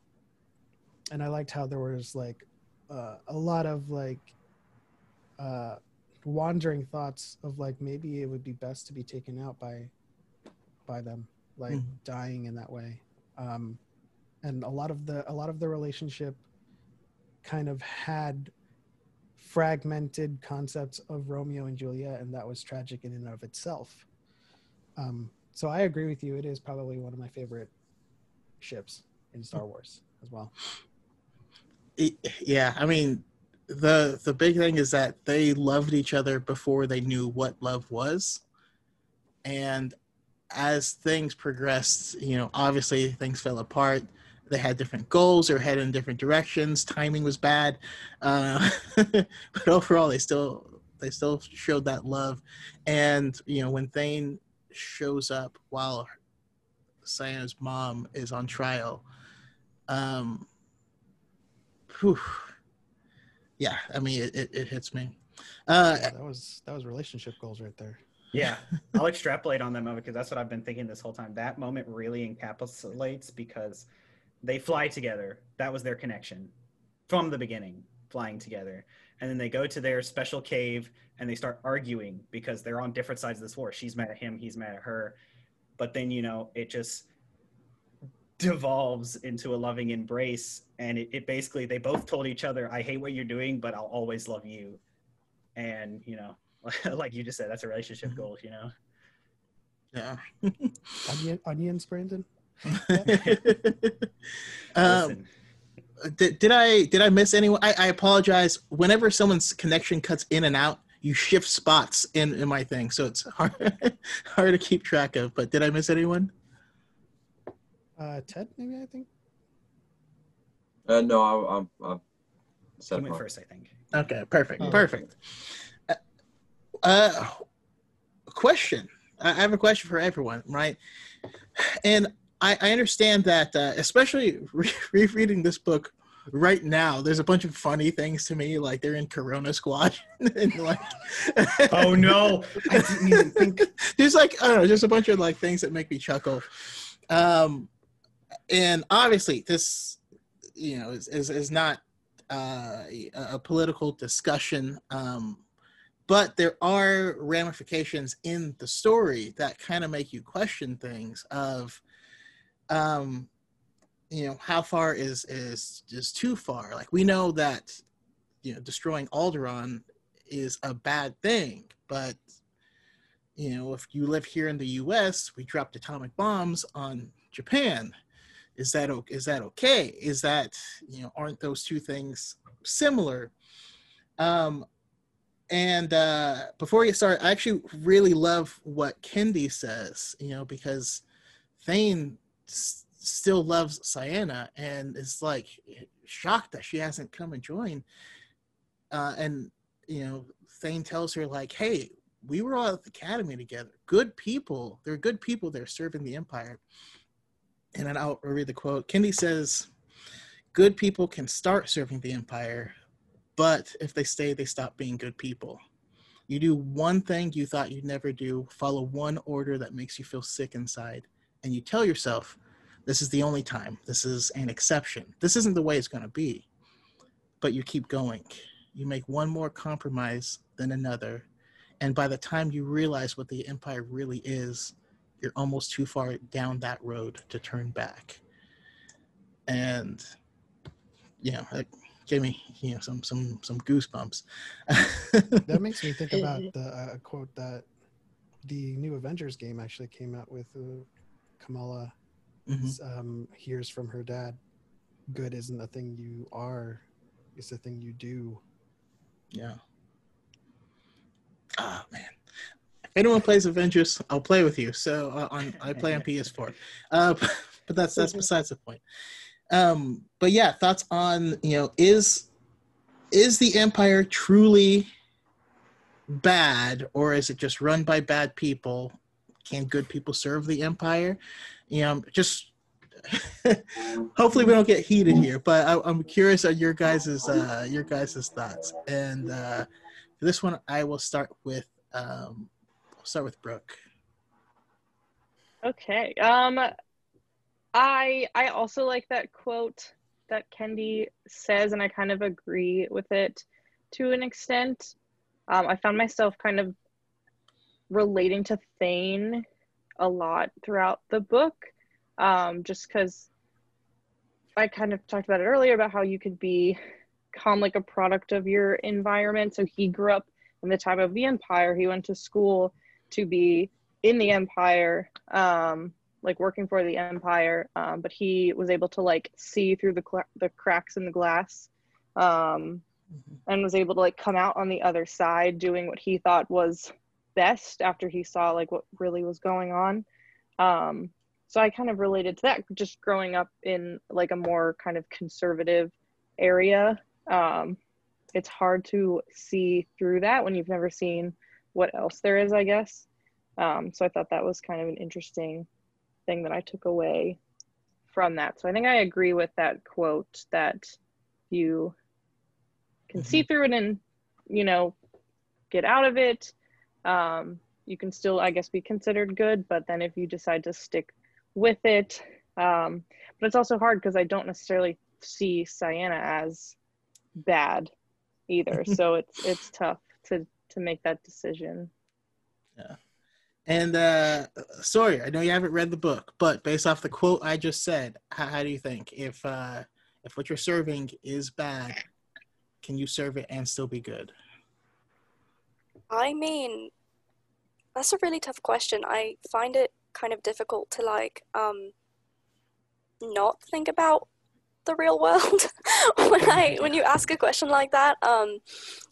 and i liked how there was like uh, a lot of like uh wandering thoughts of like maybe it would be best to be taken out by by them like Mhm. dying in that way. Um and a lot of the a lot of the relationship kind of had fragmented concepts of romeo and juliet and that was tragic in and of itself. Um so i agree with you. It is probably one of my favorite ships in star wars as well. Y- Yeah, I mean, the the big thing is that they loved each other before they knew what love was, and as things progressed, you know, obviously things fell apart. They had different goals. Were headed in different directions. Timing was bad, uh, but overall, they still they still showed that love. And you know, when Thane shows up while Ciena's mom is on trial, um, whew, yeah, I mean, it, it, it hits me. Uh, Yeah, that was that was relationship goals right there Yeah, I'll extrapolate on that moment because that's what I've been thinking this whole time. That moment really encapsulates because they fly together. That was their connection from the beginning, flying together. And then they go to their special cave and they start arguing because they're on different sides of this war. She's mad at him, he's mad at her. But then, you know, it just devolves into a loving embrace. And it, it basically, they both told each other, I hate what you're doing, but I'll always love you. And, you know, like you just said, that's a relationship goal, you know? yeah. Onion, onions brandon um, did, did I did I miss anyone? I, I apologize. Whenever someone's connection cuts in and out, you shift spots in, in my thing, so it's hard hard to keep track of. But did I miss anyone? uh ted maybe i think Uh, no, I, I, I he said went first, I think. Okay, perfect, Oh. perfect. Uh, uh, question. I I have a question for everyone, right? And I, I understand that, uh, especially re- rereading this book right now, there's a bunch of funny things to me, like they're in Corona Squad, and like, Oh no, I didn't even think. there's like I don't know, there's a bunch of like things that make me chuckle. Um, and obviously, this you know is is, is not uh, a, political discussion. Um, but there are ramifications in the story that kind of make you question things of um you know how far is is is too far like we know that you know destroying Alderaan is a bad thing but you know if you live here in the us we dropped atomic bombs on japan is that is that okay is that you know aren't those two things similar um and uh before you start i actually really love what Kendy says you know because thane s- still loves Ciena and is like shocked that she hasn't come and joined. Uh, and you know, Thane tells her like, "Hey, we were all at the academy together. Good people. They're good people. They're serving the empire." And then I'll read the quote. Kendy says, "Good people can start serving the empire, but if they stay, they stop being good people." You do one thing you thought you'd never do, follow one order that makes you feel sick inside, and you tell yourself, this is the only time. This is an exception. This isn't the way it's going to be. But you keep going. You make one more compromise than another. And by the time you realize what the empire really is, you're almost too far down that road to turn back. And, you know, it gave me, you know, some, some, some goosebumps. that makes me think about the uh, quote that the new Avengers game actually came out with. Uh, Kamala Mhm. um, hears from her dad, "Good isn't the thing you are; it's the thing you do." Yeah. Oh man. Anyone plays Avengers, I'll play with you. So uh, on I play on PS4. Uh, but that's that's besides the point. Um, but yeah, thoughts on you know is is the Empire truly bad or is it just run by bad people? Can good people serve the Empire? You know, just hopefully we don't get heated here, but I, I'm curious on your guys's uh, your guys's thoughts. And uh, for this one, I will start with um, start with Brooke. Okay. Um I I also like that quote that Kendy says and I kind of agree with it to an extent. Um I found myself kind of relating to Thane a lot throughout the book. Um just cuz I kind of talked about it earlier about how you could be become like a product of your environment. So he grew up in the time of the empire. He went to school to be in the empire um like working for the empire um but he was able to like see through the cl- the cracks in the glass um and was able to like come out on the other side doing what he thought was best after he saw like what really was going on. Um so i kind of related to that just growing up in like a more kind of conservative area. Um it's hard to see through that when you've never seen what else there is i guess um, so I thought that was kind of an interesting thing that I took away from that. So I think I agree with that quote that you can see through it and, you know, get out of it. Um, you can still, I guess, be considered good, but then if you decide to stick with it, um, but it's also hard because I don't necessarily see Ciena as bad either. so it's it's tough to to make that decision. Yeah. And uh, sorry, I know you haven't read the book, but based off the quote I just said, how, how do you think if uh, if what you're serving is bad, can you serve it and still be good? I mean, that's a really tough question. I find it kind of difficult to like um not think about the real world when I when you ask a question like that. Um,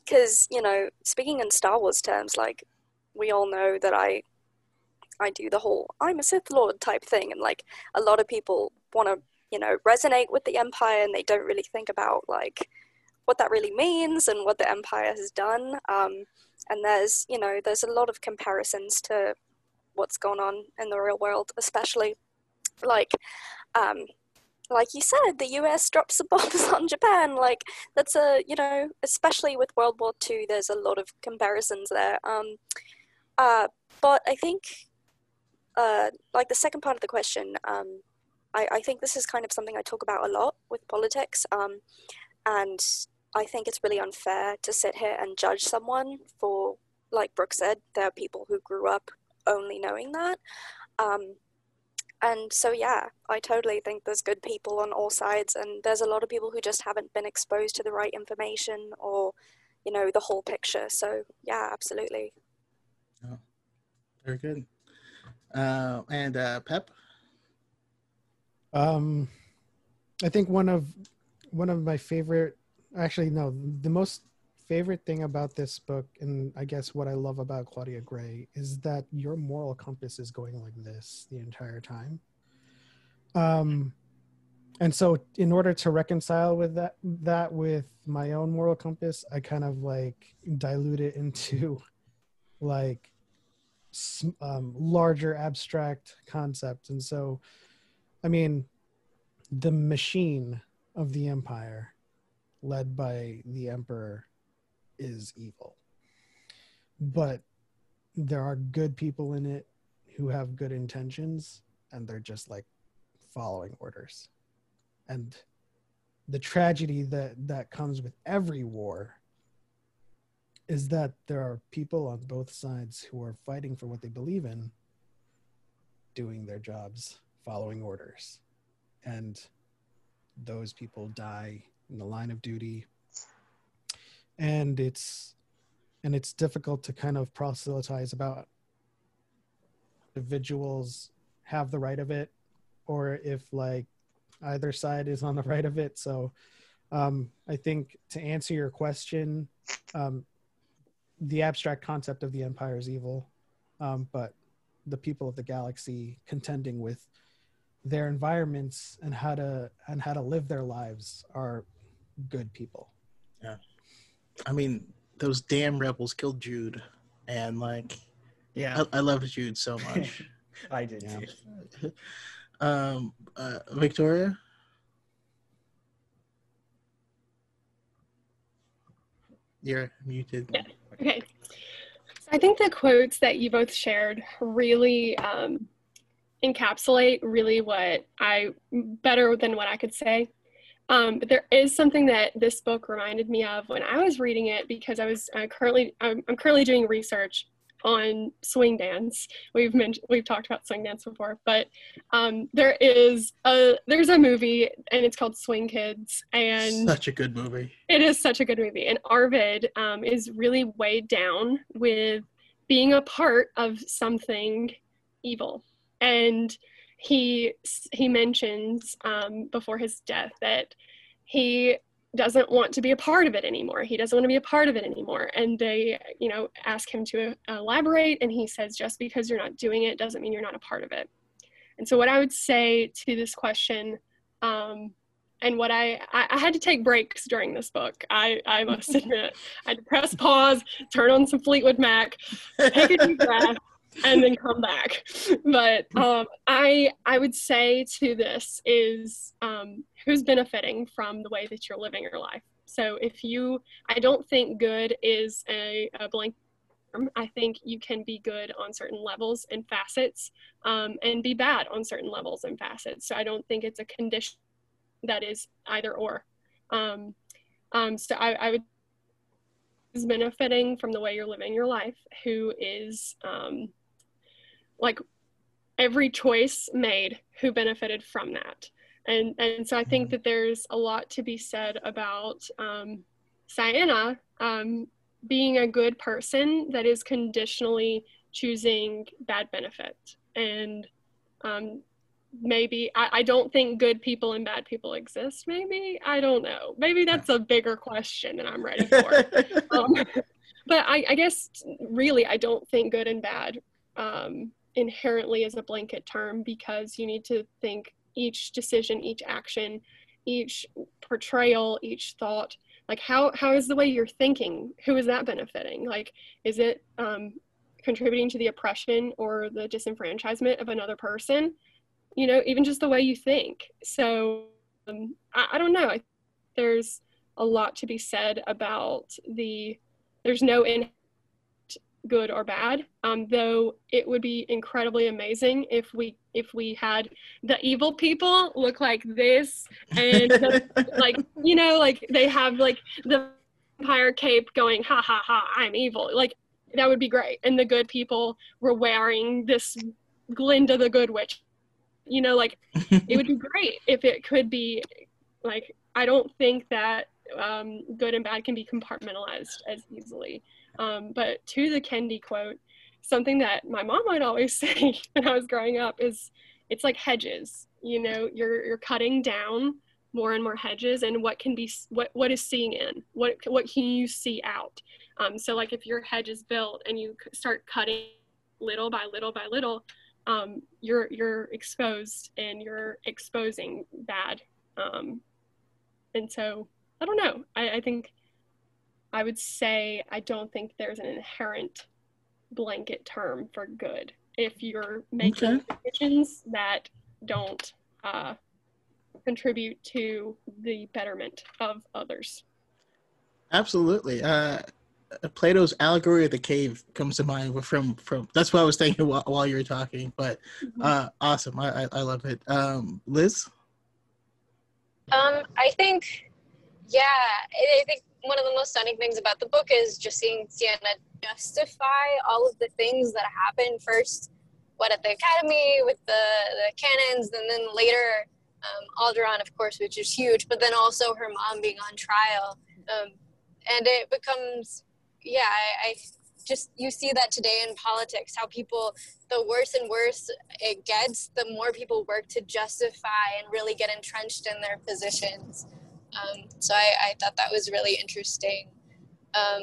because you know, speaking in Star Wars terms, like we all know that I I do the whole I'm a Sith Lord type thing, and like a lot of people want to you know resonate with the Empire, and they don't really think about like what that really means and what the Empire has done. Um, and there's you know there's a lot of comparisons to what's going on in the real world, especially like um, like you said, the US drops the bombs on Japan. Like that's a you know, especially with World War II, there's a lot of comparisons there. Um, uh, but I think, uh, like the second part of the question, um, I, I think this is kind of something I talk about a lot with politics. Um, and I think it's really unfair to sit here and judge someone for like Brooke said, there are people who grew up only knowing that. Um, and so, yeah, I totally think there's good people on all sides, and there's a lot of people who just haven't been exposed to the right information or, you know, the whole picture. So, yeah, absolutely. Oh, very good. Uh, and uh, Pep? Um, I think one of one of my favorite, actually no, the most favorite thing about this book, and I guess what I love about Claudia Gray, is that your moral compass is going like this the entire time. Um, and so, in order to reconcile with that, that with my own moral compass, I kind of like dilute it into like um, larger abstract concepts. And so, I mean, the machine of the empire, led by the emperor, is evil. But there are good people in it who have good intentions, and they're just like following orders. And the tragedy that that comes with every war is that there are people on both sides who are fighting for what they believe in doing their jobs following orders and those people die in the line of duty and it's and it's difficult to kind of proselytize about individuals have the right of it or if like either side is on the right of it. So um, i think to answer your question um, the abstract concept of the empire is evil um, but the people of the galaxy contending with their environments and how to and how to live their lives are good people. Yeah I mean, those damn rebels killed Jude, and like, yeah, I, I love Jude so much. I did yeah. too. um, uh, Victoria. You're muted. Yeah. Okay. So I think the quotes that you both shared really um, encapsulate really what I better than what I could say. Um, but there is something that this book reminded me of when I was reading it because I was uh, currently I'm, I'm, currently doing research on swing dance. We've mentioned we've talked about swing dance before, but um, there is a there's a movie and it's called Swing Kids and such a good movie. It is such a good movie, and Arvid um, is really weighed down with being a part of something evil and he he mentions um, before his death that he doesn't want to be a part of it anymore. He doesn't want to be a part of it anymore. And they, you know, ask him to elaborate, and he says, just because you're not doing it doesn't mean you're not a part of it. And so, what I would say to this question, um, and what I, I, I had to take breaks during this book. I I must admit, I had to press pause, turn on some Fleetwood Mac, take a deep breath, and then come back. But um, I I would say to this is um, who's benefiting from the way that you're living your life. So if you, I don't think good is a, a blank term. I think you can be good on certain levels and facets, um, and be bad on certain levels and facets. So I don't think it's a condition that is either or. Um, um, so I, I would is benefiting from the way you're living your life who is um, like every choice made who benefited from that. And and so i think mm-hmm. that there's a lot to be said about um, Ciena um, being a good person that is conditionally choosing bad benefit. And um, maybe I, I, don't think good people and bad people exist maybe? I don't know. Maybe that's a bigger question than i'm ready for. Um, but I, I, guess really i don't think good and bad um, inherently as a blanket term because you need to think each decision, each action, each portrayal, each thought, like how, how is the way you're thinking, who is that benefiting? Like, is it um, contributing to the oppression or the disenfranchisement of another person? You know, even just the way you think. So um, I, I don't know. I, there's a lot to be said about the, there's no in good or bad. Um, though it would be incredibly amazing if we if we had the evil people look like this and the, like you know like they have like the vampire cape going ha ha ha I'm evil like that would be great. And the good people were wearing this Glinda the Good Witch. You know, like it would be great if it could be like I don't think that um, good and bad can be compartmentalized as easily. Um, but to the Kendy quote, something that my mom would always say when I was growing up is it's like hedges. You know, you're you're cutting down more and more hedges, and what can be what what is seeing in what what can you see out. Um, so like if your hedge is built and you start cutting little by little by little, um, you're you're exposed and you're exposing bad. Um, and so I don't know. I, I think I would say I don't think there's an inherent blanket term for good. If you're making Okay. decisions that don't uh, contribute to the betterment of others. Absolutely. Uh, Plato's allegory of the cave comes to mind from from. That's what I was thinking while, while you were talking. But uh, awesome. I, I I love it. Um, Liz. Um, I think, yeah, I I think one of the most stunning things about the book is just seeing Ciena justify all of the things that happened first, what at the academy with the, the cannons, and then later um, Alderaan, of course, which is huge, but then also her mom being on trial. Um, and it becomes, yeah, I, I just, you see that today in politics, how people, the worse and worse it gets, the more people work to justify and really get entrenched in their positions. Um, so I, I thought that was really interesting. Um,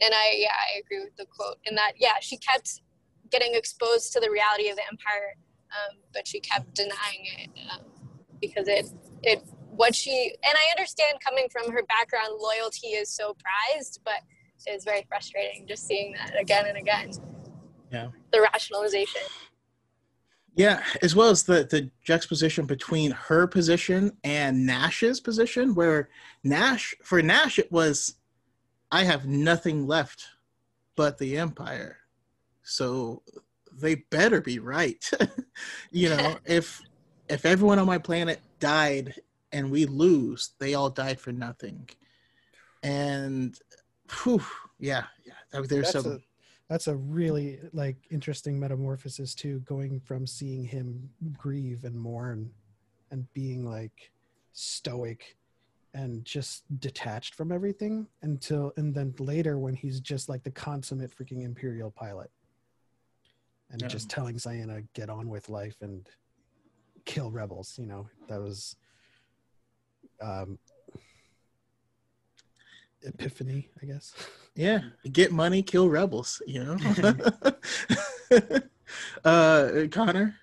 and I, yeah, I agree with the quote in that, yeah, she kept getting exposed to the reality of the empire, um, but she kept denying it um, because it, it, what she, and I understand coming from her background, loyalty is so prized, but it's very frustrating just seeing that again and again. Yeah. The rationalization. Yeah, as well as the the juxtaposition between her position and Nash's position, where Nash for Nash it was, I have nothing left but the Empire, so they better be right. you know, if if everyone on my planet died and we lose, they all died for nothing. And, whew, yeah, yeah, there's that's some. That's a really like interesting metamorphosis too going from seeing him grieve and mourn and being like stoic and just detached from everything until and then later when he's just like the consummate freaking imperial pilot and Yeah. just telling Ciena get on with life and kill rebels you know that was um epiphany i guess Yeah, get money, kill rebels. You know. uh, Connor.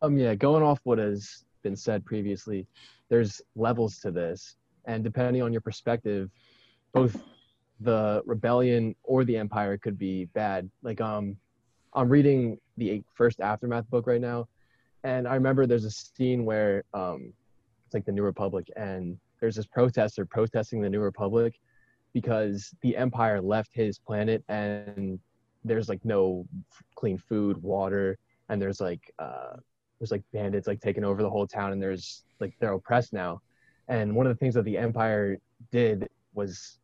Um, yeah, going off what has been said previously, there's levels to this, and depending on your perspective, both the rebellion or the empire could be bad. Like, um, I'm reading the first aftermath book right now, and I remember there's a scene where um, it's like the New Republic, and there's this protester protesting the New Republic because the empire left his planet and there's like no clean food, water, and there's like uh, there's like bandits like taking over the whole town and there's like they're oppressed now. And one of the things that the empire did was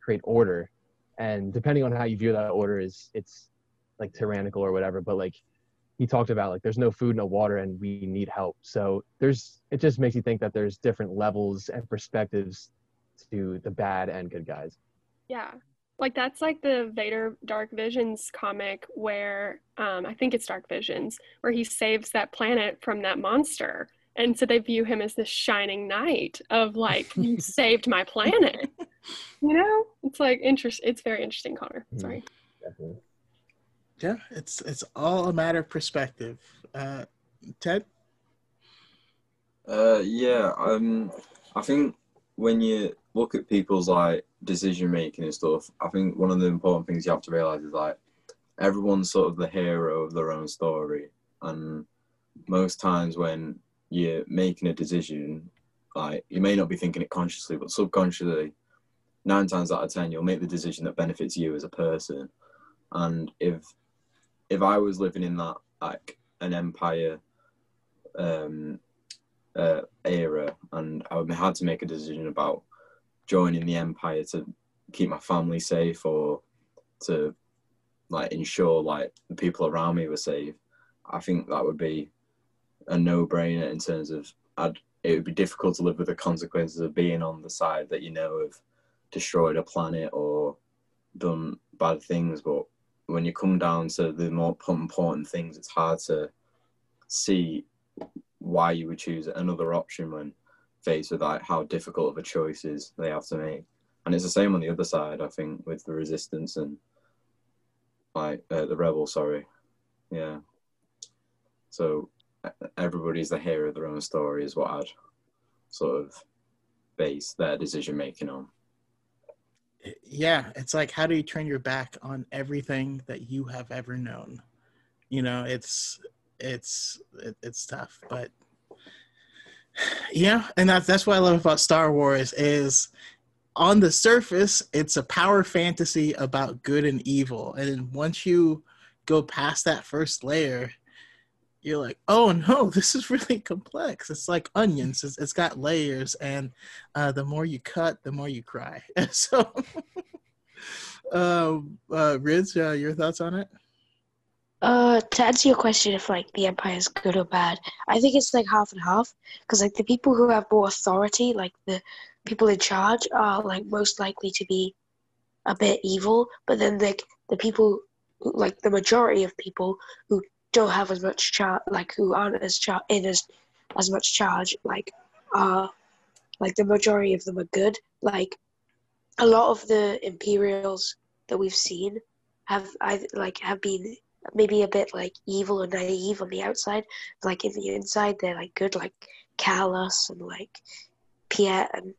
create order. And depending on how you view that order is it's like tyrannical or whatever but like he talked about like there's no food no water and we need help so there's it just makes you think that there's different levels and perspectives to the bad and good guys Yeah. Like that's like the Vader Dark Visions comic where um I think it's Dark Visions where he saves that planet from that monster. And so they view him as this shining knight of like you saved my planet. You know? It's like interest it's very interesting, Connor. Sorry. definitely Yeah, it's it's all a matter of perspective. Uh, Ted. Uh, yeah, um, I think when you look at people's like decision making and stuff, I think one of the important things you have to realize is like everyone's sort of the hero of their own story, and most times when you're making a decision, like you may not be thinking it consciously, but subconsciously, nine times out of ten, you'll make the decision that benefits you as a person. And if if I was living in that like an empire um, uh, era, and I had to make a decision about joining the empire to keep my family safe or to like ensure like the people around me were safe, I think that would be a no-brainer in terms of I'd it would be difficult to live with the consequences of being on the side that you know have destroyed a planet or done bad things. But when you come down to the more important things, it's hard to see why you would choose another option when faced with like how difficult of a choice is they have to make. And it's the same on the other side, I think, with the resistance and like uh, the rebel. Sorry, yeah. So everybody's the hero of their own story is what I'd sort of base their decision making on. Yeah, it's like how do you turn your back on everything that you have ever known? You know, it's it's it, it's tough, but yeah, and that's that's what I love about Star Wars is on the surface it's a power fantasy about good and evil, and once you go past that first layer, you're like, oh no, this is really complex. It's like onions. It's, it's got layers, and uh, the more you cut, the more you cry. so, uh, uh, Riz, uh, your thoughts on it? Uh, to answer your question, if like the empire is good or bad, I think it's like half and half. Because like the people who have more authority, like the people in charge, are like most likely to be a bit evil. But then like the people, like the majority of people who don't have as much charge, like who aren't as char- in as as much charge, like are like the majority of them are good. Like a lot of the Imperials that we've seen have I like have been maybe a bit like evil or naive on the outside. Like in the inside, they're like good, like Kallus and like Piett and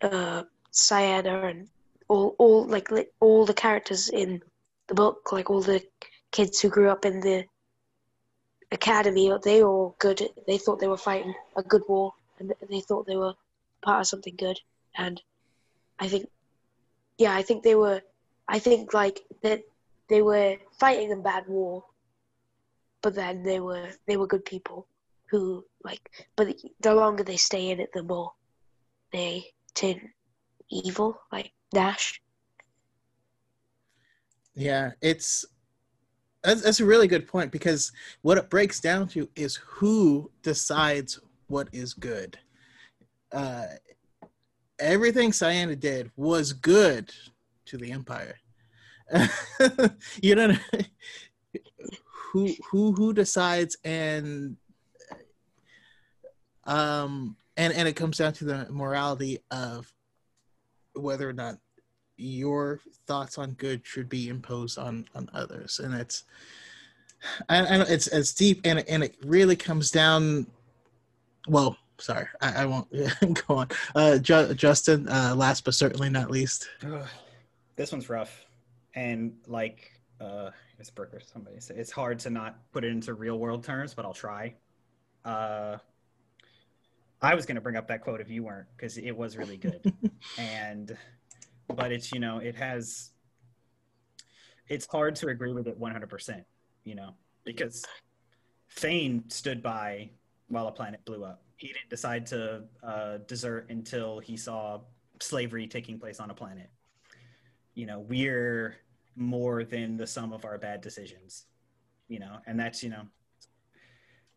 uh, Ciena and all, all like all the characters in the book, like all the kids who grew up in the academy. They were all good. They thought they were fighting a good war, and they thought they were part of something good. And I think, yeah, I think they were. I think like that they were fighting a bad war, but then they were they were good people who like. But the longer they stay in it, the more they turn evil, like Nash. Yeah, it's that's, that's a really good point because what it breaks down to is who decides what is good. Uh, everything Ciena did was good to the Empire. you know who who who decides and um and and it comes down to the morality of whether or not your thoughts on good should be imposed on on others. And it's I, I know it's it's deep and it, and it really comes down well sorry i, I won't go on. Uh Ju- justin uh last but certainly not least. This one's rough. And like uh it's Burger, somebody say it's hard to not put it into real world terms but i'll try. Uh i was going to bring up that quote if you weren't because it was really good. And but it's you know it has it's hard to agree with it 100% you know because thane stood by while a planet blew up. He didn't decide to uh, desert until he saw slavery taking place on a planet. You know we're more than the sum of our bad decisions you know and that's you know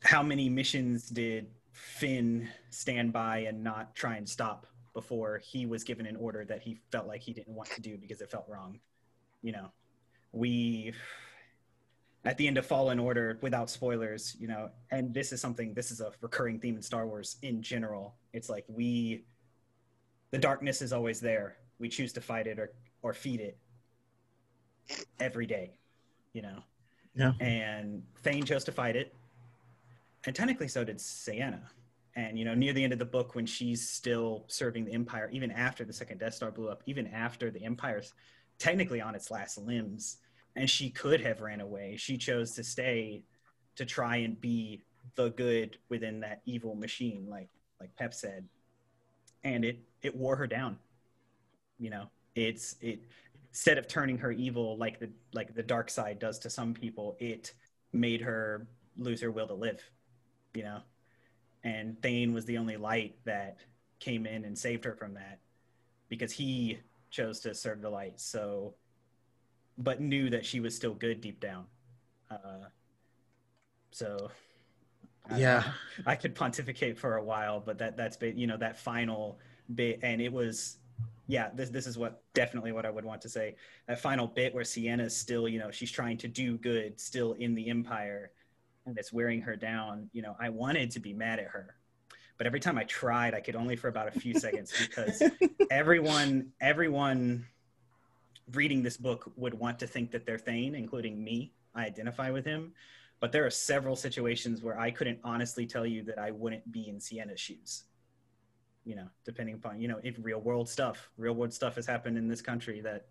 how many missions did finn stand by and not try and stop before he was given an order that he felt like he didn't want to do because it felt wrong. You know, we at the end of Fallen Order, without spoilers, you know, and this is something this is a recurring theme in Star Wars in general. It's like we the darkness is always there. We choose to fight it or or feed it every day, you know. Yeah. And Thane chose to fight it. And technically so did Ciena and you know near the end of the book when she's still serving the empire even after the second death star blew up even after the empire's technically on its last limbs and she could have ran away. She chose to stay to try and be the good within that evil machine like like pep said. And it it wore her down. You know it's it instead of turning her evil like the like the dark side does to some people it made her lose her will to live you know and Thane was the only light that came in and saved her from that because he chose to serve the light. So but knew that she was still good deep down. Uh, so I- Yeah. I could pontificate for a while, but that that's been you know that final bit, and it was yeah. This this is what definitely what I would want to say. That final bit where Ciena's still you know she's trying to do good, still in the Empire, and it's wearing her down. You know, I wanted to be mad at her, but every time I tried, I could only for about a few seconds because everyone everyone reading this book would want to think that they're Thane, including me. I identify with him. But there are several situations where I couldn't honestly tell you that I wouldn't be in Ciena's shoes. You know, depending upon, you know, if real world stuff, real world stuff has happened in this country that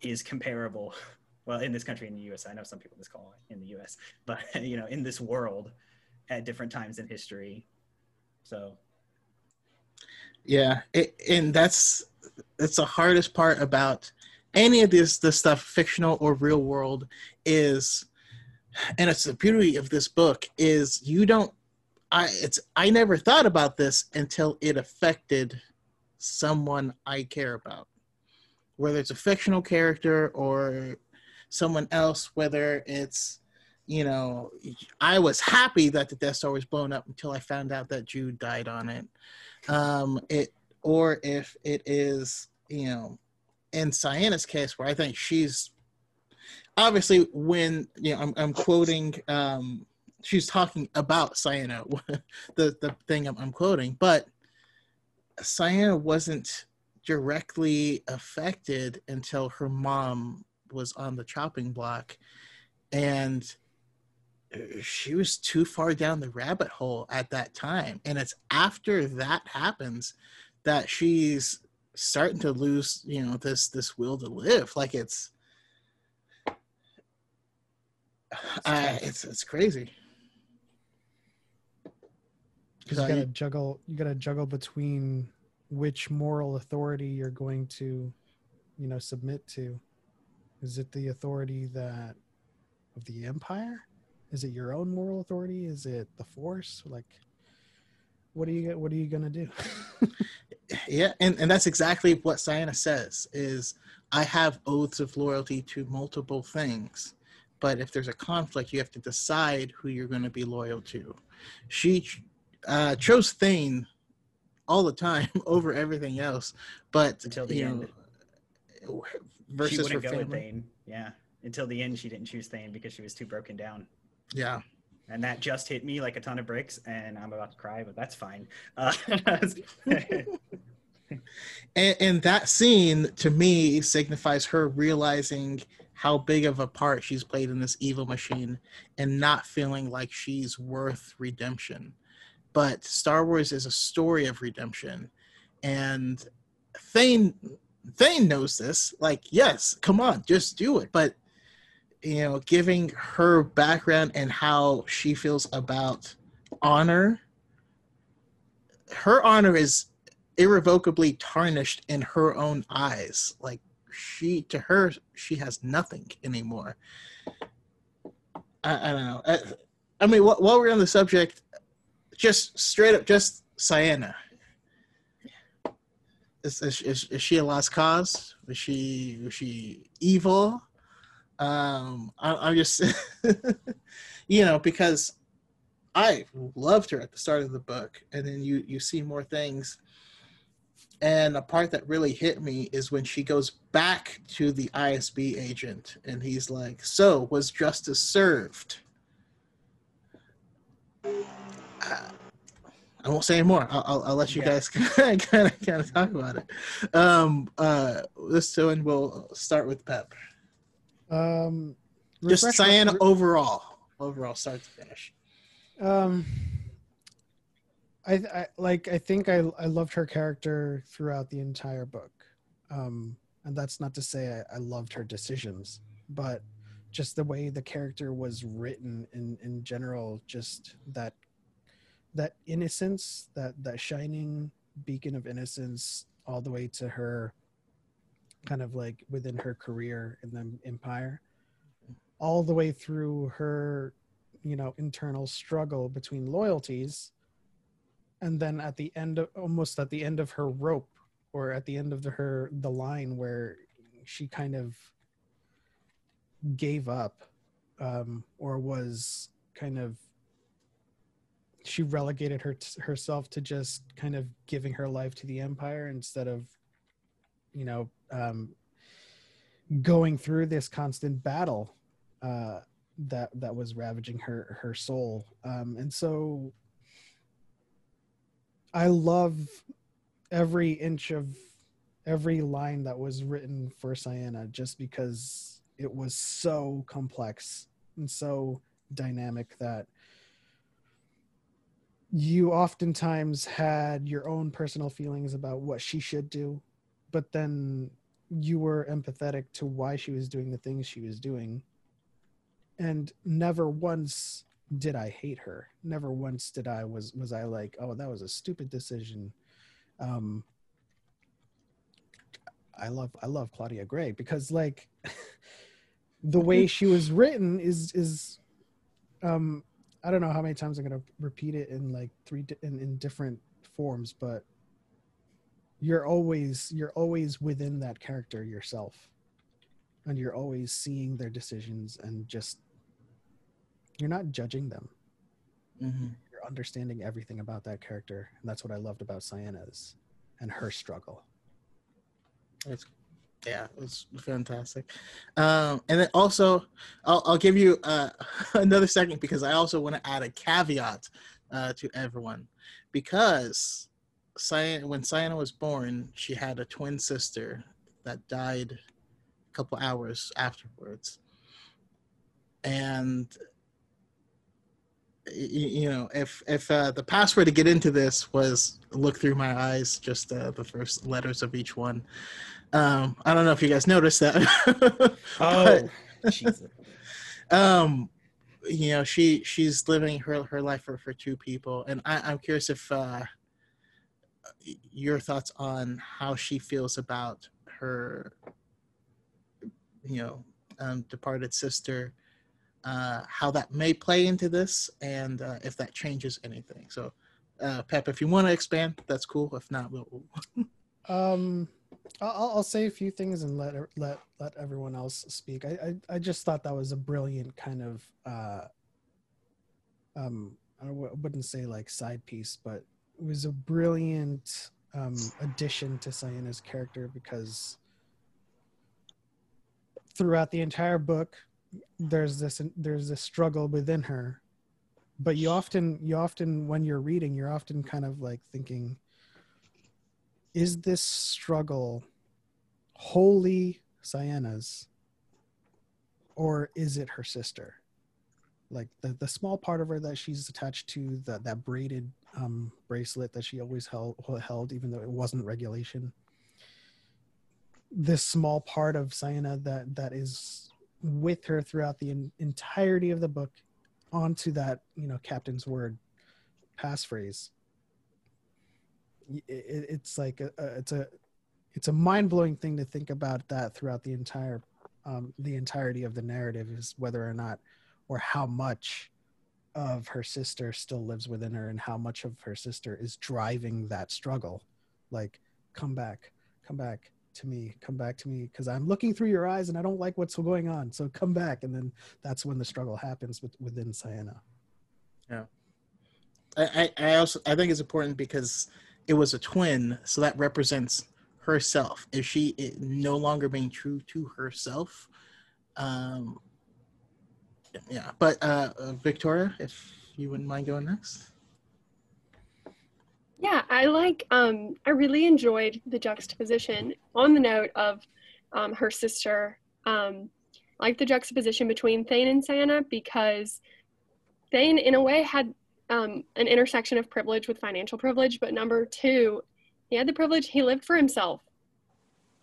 is comparable. Well, in this country, in the US, I know some people just call it in the US, but, you know, in this world at different times in history. So, Yeah, it, and that's that's the hardest part about any of this this stuff, fictional or real world, is, and it's the beauty of this book is you don't. I it's I never thought about this until it affected someone I care about, whether it's a fictional character or someone else, whether it's you know, I was happy that the Death Star was blown up until I found out that Jude died on it. Um, it or if it is, you know, in Ciena's case, where I think she's obviously when you know I'm, I'm quoting, um, she's talking about Ciena, the the thing I'm, I'm quoting, but Ciena wasn't directly affected until her mom was on the chopping block, and she was too far down the rabbit hole at that time. And it's after that happens that she's starting to lose you know this this will to live. Like it's uh, it's it's crazy. Because you gotta you- juggle you gotta juggle between which moral authority you're going to you know submit to is it the authority that of the empire? Is it your own moral authority? Is it the force? Like what are you what are you gonna do? Yeah and, and that's exactly what Ciena says is i have oaths of loyalty to multiple things but if there's a conflict you have to decide who you're going to be loyal to. She uh, chose thane all the time over everything else but Until the you end. know, she versus her wouldn't go with family Thane. Yeah. Until the end, she didn't choose Thane because she was too broken down. yeah and that just hit me like a ton of bricks and i'm about to cry but that's fine uh, and, and that scene to me signifies her realizing how big of a part she's played in this evil machine and not feeling like she's worth redemption but star wars is a story of redemption and thane thane knows this like yes come on just do it but you know giving her background and how she feels about honor her honor is irrevocably tarnished in her own eyes. Like she, to her, she has nothing anymore. I, I don't know. I, I mean, wh- while we're on the subject, just straight up, just Ciena. Is, is, is, she a lost cause? Is she is she evil? Um, I, I'm just, you know, because I loved her at the start of the book, and then you you see more things. And a part that really hit me is when she goes back to the ISB agent, and he's like, "So was justice served?" Uh, I won't say anymore. I'll, I'll, I'll let you Yeah. guys kind of kind of talk about it. Um, uh, this one will start with Pep. um Just my- Ciena overall, overall, start to finish. um I, I like i think i i loved her character throughout the entire book um and that's not to say i, I loved her decisions but just the way the character was written in in general just that that innocence that that shining beacon of innocence all the way to her kind of like within her career in the empire all the way through her you know internal struggle between loyalties and then at the end of almost at the end of her rope or at the end of the, her the line where she kind of gave up um, or was kind of she relegated her herself to just kind of giving her life to the empire instead of you know um, going through this constant battle uh, that that was ravaging her her soul. Um, and so i love every inch of every line that was written for Ciena just because it was so complex and so dynamic that you oftentimes had your own personal feelings about what she should do, but then you were empathetic to why she was doing the things she was doing. And never once did I hate her. Never once did I was was I like, oh, that was a stupid decision. Um, I love I love Claudia Gray because like the way she was written is is um I don't know how many times I'm gonna repeat it in like three in, in different forms, but you're always you're always within that character yourself, and you're always seeing their decisions and just you're not judging them. Mm-hmm. You're understanding everything about that character, and that's what I loved about Ciena's and her struggle. It's yeah, it was fantastic. Um, and then also, I'll, I'll give you uh, another second because I also want to add a caveat uh, to everyone because Cyan, when Ciena was born, she had a twin sister that died a couple hours afterwards, and you know if if uh, the password to get into this was look through my eyes just uh, the first letters of each one um i don't know if you guys noticed that oh but, um you know she she's living her her life for for two people and i i'm curious if uh your thoughts on how she feels about her you know um departed sister uh, how that may play into this and uh, if that changes anything. So, uh, Pep, if you want to expand, that's cool. If not, we'll. um, I'll, I'll say a few things and let let let everyone else speak. I I, I just thought that was a brilliant kind of uh, um I wouldn't say like side piece, but it was a brilliant um, addition to Ciena's character because throughout the entire book, there's this there's this struggle within her but you often you often when you're reading you're often kind of like thinking is this struggle wholly Ciena's or is it her sister? Like the, the small part of her that she's attached to that that braided um, bracelet that she always held held even though it wasn't regulation. This small part of Ciena that that is with her throughout the in, entirety of the book onto that you know captain's word passphrase it's like a, a, it's a it's a mind-blowing thing to think about that throughout the entire um, the entirety of the narrative is whether or not or how much of her sister still lives within her and how much of her sister is driving that struggle. Like come back come back to me come back to me because i'm looking through your eyes and i don't like what's going on. So come back. And then that's when the struggle happens with, within Ciena. yeah. I, I also i think it's important because it was a twin so that represents herself if she no longer being true to herself um yeah but uh victoria if you wouldn't mind going next yeah, I like, um, I really enjoyed the juxtaposition on the note of um, her sister. Um, like the juxtaposition between Thane and Ciena because Thane, in a way, had um, an intersection of privilege with financial privilege, but number two, he had the privilege, he lived for himself.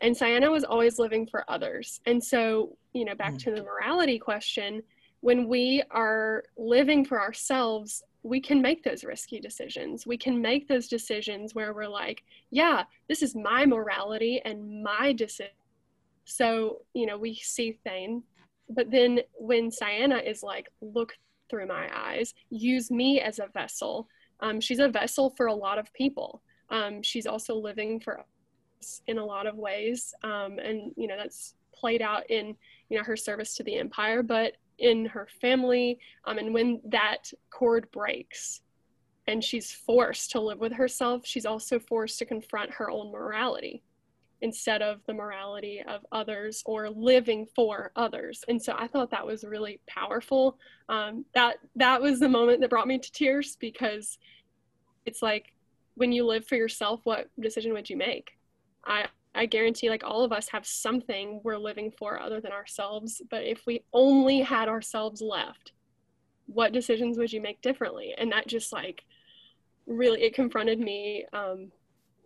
And Ciena was always living for others. And so, you know, back mm. to the morality question, when we are living for ourselves, we can make those risky decisions. We can make those decisions where we're like, yeah, this is my morality and my decision. So, you know, we see Thane. But then when Ciena is like, look through my eyes, use me as a vessel, um, she's a vessel for a lot of people. Um, she's also living for us in a lot of ways. Um, and, you know, that's played out in you know her service to the empire but in her family um, and when that cord breaks and she's forced to live with herself she's also forced to confront her own morality instead of the morality of others or living for others. And so i thought that was really powerful. Um, that that was the moment that brought me to tears because it's like when you live for yourself what decision would you make? I i guarantee like all of us have something we're living for other than ourselves. But if we only had ourselves left what decisions would you make differently? And that just like really it confronted me um,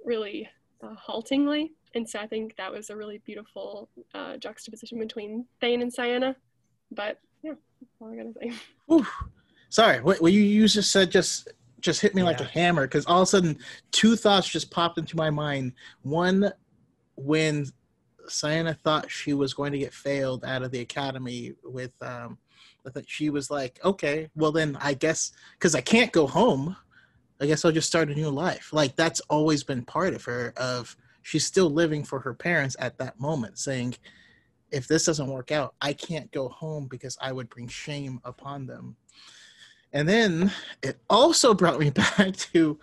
really uh, haltingly and so I think that was a really beautiful uh, juxtaposition between Thane and Ciena. But yeah, that's all I gotta say. Oof. Sorry, what, what you just said just just hit me like a hammer because all of a sudden two thoughts just popped into my mind. One, when Ciena thought she was going to get failed out of the academy with, um, I think she was like, okay, well then I guess because I can't go home, I guess I'll just start a new life. Like that's always been part of her. Of she's still living for her parents at that moment, saying, if this doesn't work out, I can't go home because I would bring shame upon them. And then it also brought me back to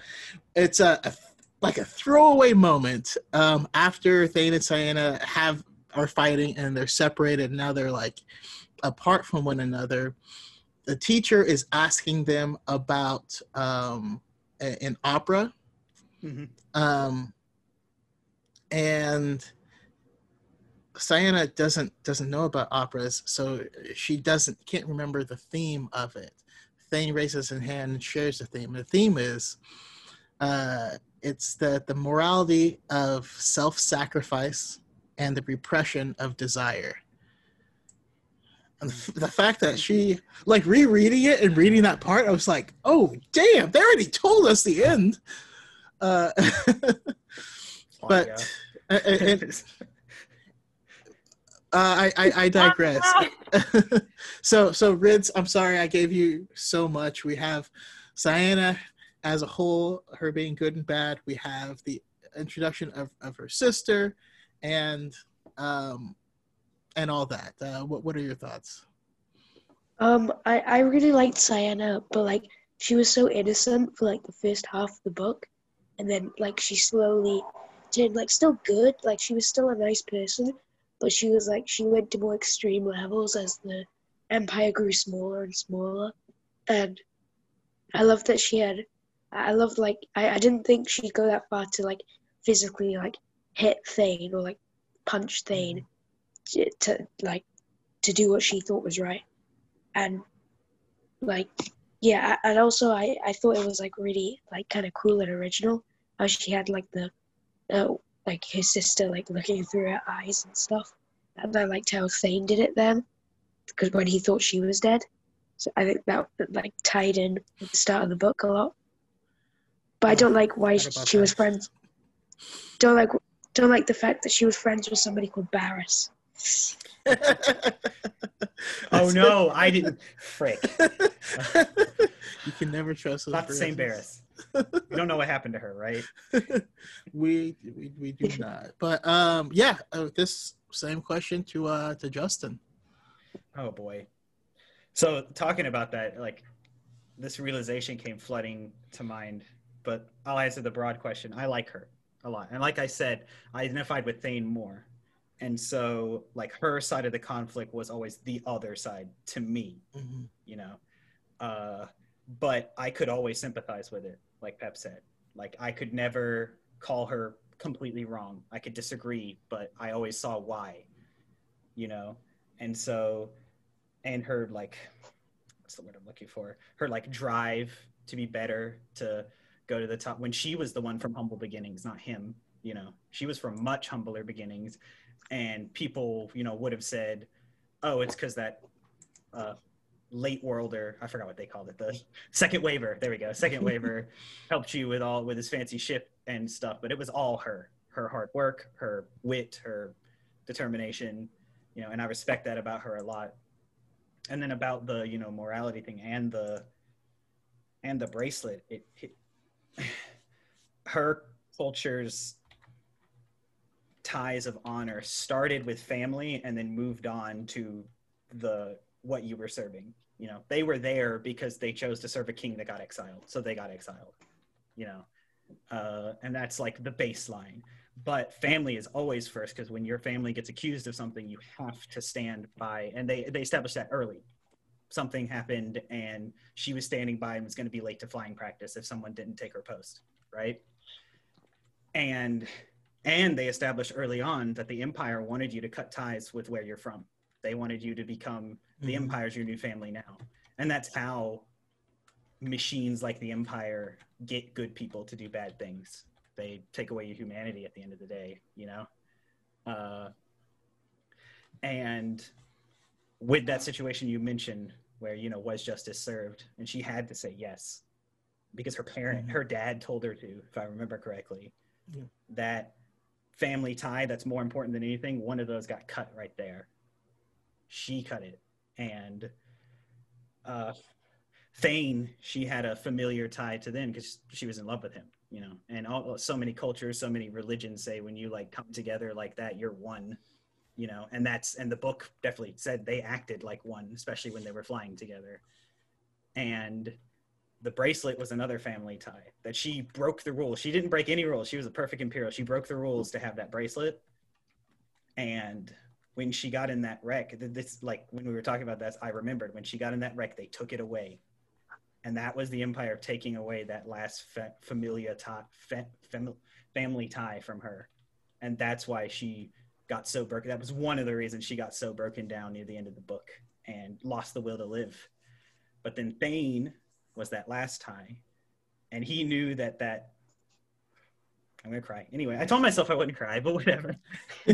it's a, a like a throwaway moment um, after Thane and Ciena have are fighting and they're separated. Now they're like apart from one another. The teacher is asking them about um, a- an opera, Mhm. um, and Ciena doesn't doesn't know about operas, so she doesn't can't remember the theme of it. Thane raises his hand and shares the theme. The theme is uh, it's the the morality of self-sacrifice and the repression of desire. And the fact that she like rereading it and reading that part, I was like, oh damn, they already told us the end. Uh, but uh, it, uh, I, I I digress. so so Rids, I'm sorry I gave you so much. We have Ciena as a whole, her being good and bad. We have the introduction of, of her sister, and um, and all that. Uh, what what are your thoughts? Um, I, I really liked Ciena, but like she was so innocent for like the first half of the book, and then like she slowly turned like still good, like she was still a nice person, but she was like she went to more extreme levels as the empire grew smaller and smaller, and I love that she had. I loved like I, I didn't think she'd go that far to like physically like hit Thane or like punch Thane mm-hmm. to, to like to do what she thought was right and like yeah and also i i thought it was like really like kind of cool and original how she had like the uh, like his sister like looking through her eyes and stuff. And i liked how thane did it then because when he thought she was dead. So i think that like tied in with the start of the book a lot. But i don't like why Forgot about she was friends don't like don't like the fact that she was friends with somebody called Berisse. Oh no, I didn't. Frick. you can never trust those Not the same Barris. You don't know what happened to her, right? we, we we do not. But um, yeah, uh, this same question to uh to Justin. Oh boy. So talking about that, like this realization came flooding to mind, but I'll answer the broad question. I like her a lot. And like I said, I identified with Thane more. And so like her side of the conflict was always the other side to me, Mhm. you know. Uh but I could always sympathize with it, like Pep said. Like I could never call her completely wrong. I could disagree, but I always saw why, you know. And so and her like what's the word I'm looking for? Her like drive to be better, to go to the top when she was the one from humble beginnings, not him, you know. She was from much humbler beginnings and people, you know, would have said, "Oh, it's cuz that uh late worlder, I forgot what they called it, the second waiver. There we go. Second waiver helped you with all with his fancy ship and stuff, but it was all her. Her hard work, her wit, her determination, you know, and I respect that about her a lot and then about the you know morality thing and the and the bracelet it, it her culture's ties of honor started with family and then moved on to the what you were serving. You know, they were there because they chose to serve a king that got exiled, so they got exiled. You know, uh, and that's like the baseline. But family is always first because when your family gets accused of something, you have to stand by, and they they established that early. Something happened, and she was standing by and was going to be late to flying practice if someone didn't take her post, right? And and they established early on that the empire wanted you to cut ties with where you're from. They wanted you to become the Mhm. empire's your new family now, and that's how machines like the empire get good people to do bad things. They take away your humanity at the end of the day you know? Uh, and with that situation you mentioned where you know was justice served? And she had to say yes. Because her parent Mhm. her dad told her to if i remember correctly. Yeah. that family tie that's more important than anything one of those got cut right there she cut it and uh Thane, she had a familiar tie to them because she was in love with him, you know. And all, so many cultures, so many religions say when you like come together like that, you're one, you know. And that's and the book definitely said they acted like one, especially when they were flying together. And the bracelet was another family tie that she broke the rules. She didn't break any rules. She was a perfect imperial. She broke the rules to have that bracelet. And when she got in that wreck, this like when we were talking about this, I remembered when she got in that wreck, they took it away and that was the empire taking away that last fa- familia tie, fa- fam- family tie from her, and that's why she got so broken. That was one of the reasons she got so broken down near the end of the book and lost the will to live. But then Thane was that last tie, and he knew that that. I'm gonna cry. Anyway, I told myself I wouldn't cry, but whatever.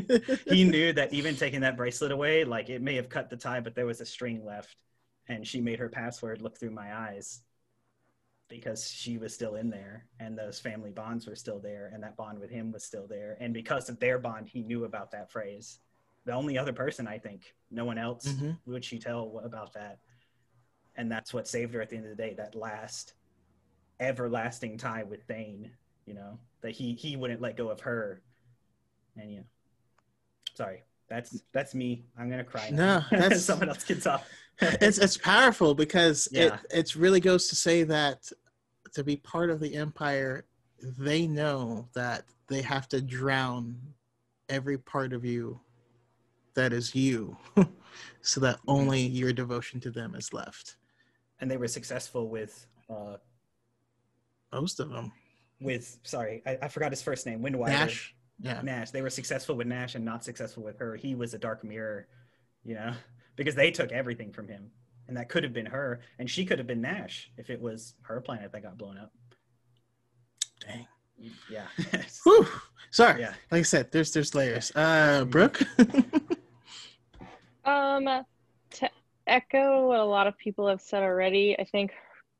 he knew that even taking that bracelet away, like it may have cut the tie, but there was a string left and she made her password look through my eyes because she was still in there and those family bonds were still there and that bond with him was still there and because of their bond he knew about that phrase the only other person i think no one else Mhm. would she tell about that and that's what saved her at the end of the day that last everlasting tie with thane you know that he he wouldn't let go of her. And you know sorry that's that's me. I'm gonna cry. No, that's- someone else can talk it's it's powerful because Yeah. it it really goes to say that to be part of the empire, they know that they have to drown every part of you that is you, so that only your devotion to them is left. and they were successful with uh Most of them, with sorry I, I forgot his first name Windrider Nash. Yeah, nash they were successful with nash and not successful with her he was a dark mirror you know because they took everything from him and that could have been her and she could have been nash if it was her planet that got blown up dang. yeah Whew. Sorry. yeah Like I said, there's there's layers. Uh, Brooke. Um, to echo what a lot of people have said already, I think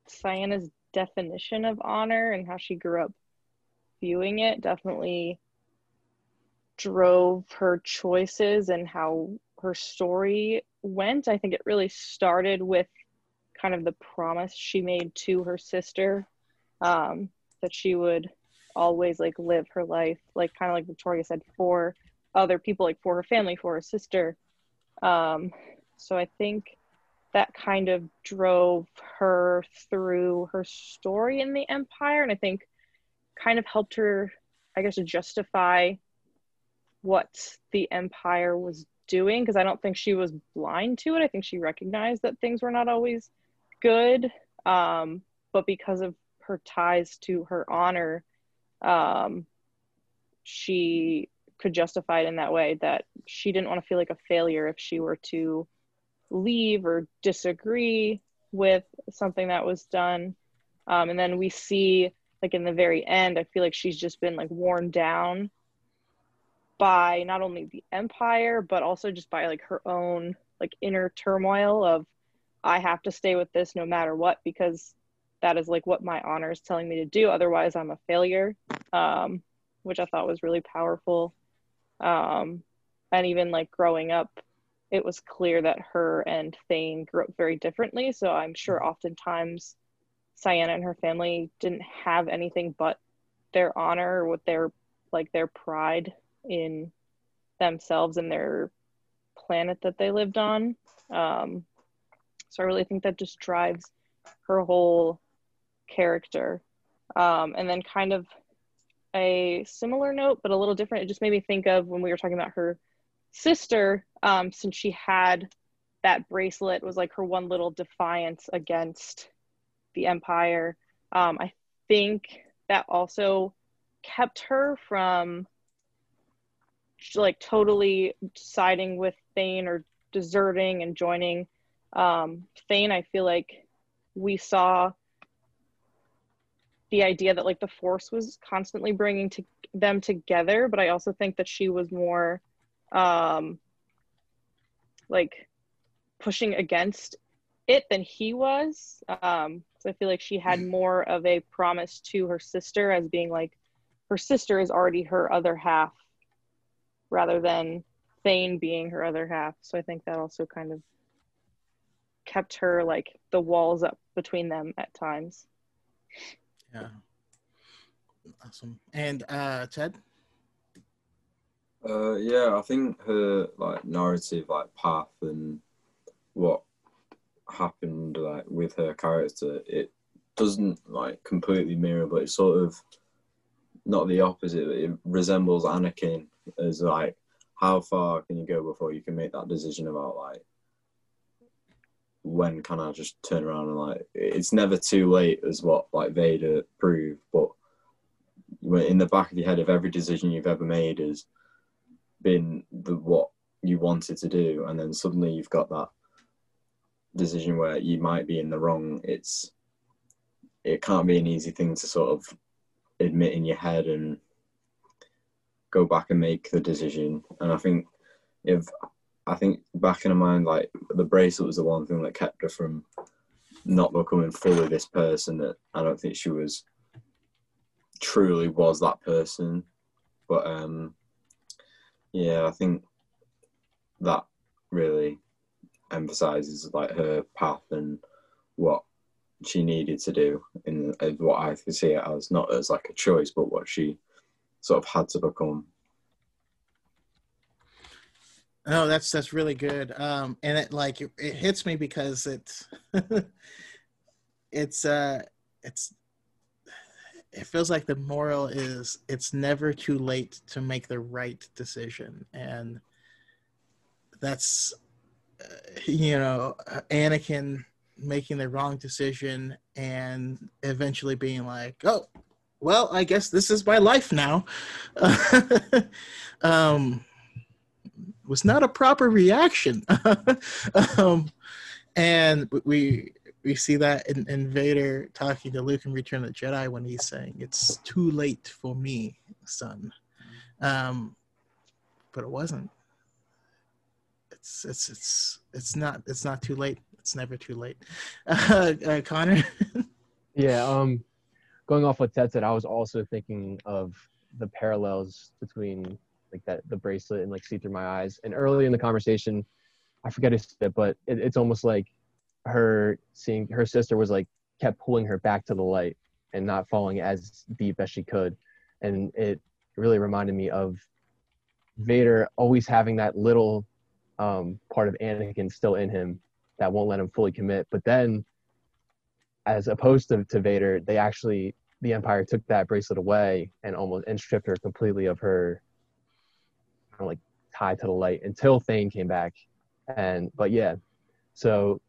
Ciena's definition of honor and how she grew up viewing it definitely drove her choices and how her story went. I think it really started with kind of the promise she made to her sister um, that she would always like live her life, like kind of like Victoria said, for other people, like for her family, for her sister. Um, so I think that kind of drove her through her story in the empire, and I think kind of helped her, I guess, justify what the empire was doing because I don't think she was blind to it. I think she recognized that things were not always good, um, but because of her ties to her honor, um, she could justify it in that way that she didn't want to feel like a failure if she were to leave or disagree with something that was done. Um, and then we see, like in the very end, I feel like she's just been like worn down by not only the empire, but also just by like her own like inner turmoil of I have to stay with this no matter what because that is like what my honor is telling me to do. Otherwise, I'm a failure, um, which I thought was really powerful. Um, and even like growing up, it was clear that her and Thane grew up very differently. So I'm sure oftentimes Ciena and her family didn't have anything but their honor with their like their pride in themselves and their planet that they lived on. Um, so I really think that just drives her whole character. Um, and then kind of a similar note, but a little different. It just made me think of when we were talking about her sister, um, since she had that bracelet was like her one little defiance against the empire. Um, I think that also kept her from like totally siding with Thane or deserting and joining um, Thane. I feel like we saw the idea that like the force was constantly bringing to them together but i also think that she was more um like pushing against it than he was um so i feel like she had more of a promise to her sister as being like her sister is already her other half rather than thane being her other half so i think that also kind of kept her like the walls up between them at times Yeah. Awesome. And uh Ted? Uh, yeah, I think her like narrative, like path, and what happened like with her character, it doesn't like completely mirror, but it's sort of not the opposite. It resembles Anakin as like how far can you go before you can make that decision about like when can I just turn around and like it's never too late as what like Vader proved, but in the back of your head of every decision you've ever made has been the what you wanted to do, and then suddenly you've got that decision where you might be in the wrong. It's it can't be an easy thing to sort of admit in your head and go back and make the decision. And I think if I think back in her mind, like the bracelet was the one thing that kept her from not becoming fully this person. That I don't think she was truly was that person. But um, yeah, I think that really emphasizes like her path and what she needed to do in as what I see it as not as like a choice, but what she sort of had to become. Oh, that's that's really good. Um, and it like it, it hits me because it's it's uh it's it feels like the moral is it's never too late to make the right decision, and that's uh, you know Anakin making the wrong decision and eventually being like, oh, well, I guess this is my life now. um, was not a proper reaction. um, and we we see that in, in Vader talking to Luke in Return of the Jedi when he's saying, "It's too late for me, son," um, but it wasn't. It's it's it's it's not it's not too late. It's never too late. Uh, uh, Connor. Yeah, um, going off what Ted said, I was also thinking of the parallels between like that the bracelet and like see through my eyes. And early in the conversation, I forget it, but it, it's almost like her seeing her sister was like kept pulling her back to the light and not falling as deep as she could. And it really reminded me of Vader always having that little um, part of Anakin still in him that won't let him fully commit. But then, as opposed to, to Vader, they actually the Empire took that bracelet away and almost and stripped her completely of her kind of like tied to the light until Thane came back. And but yeah, so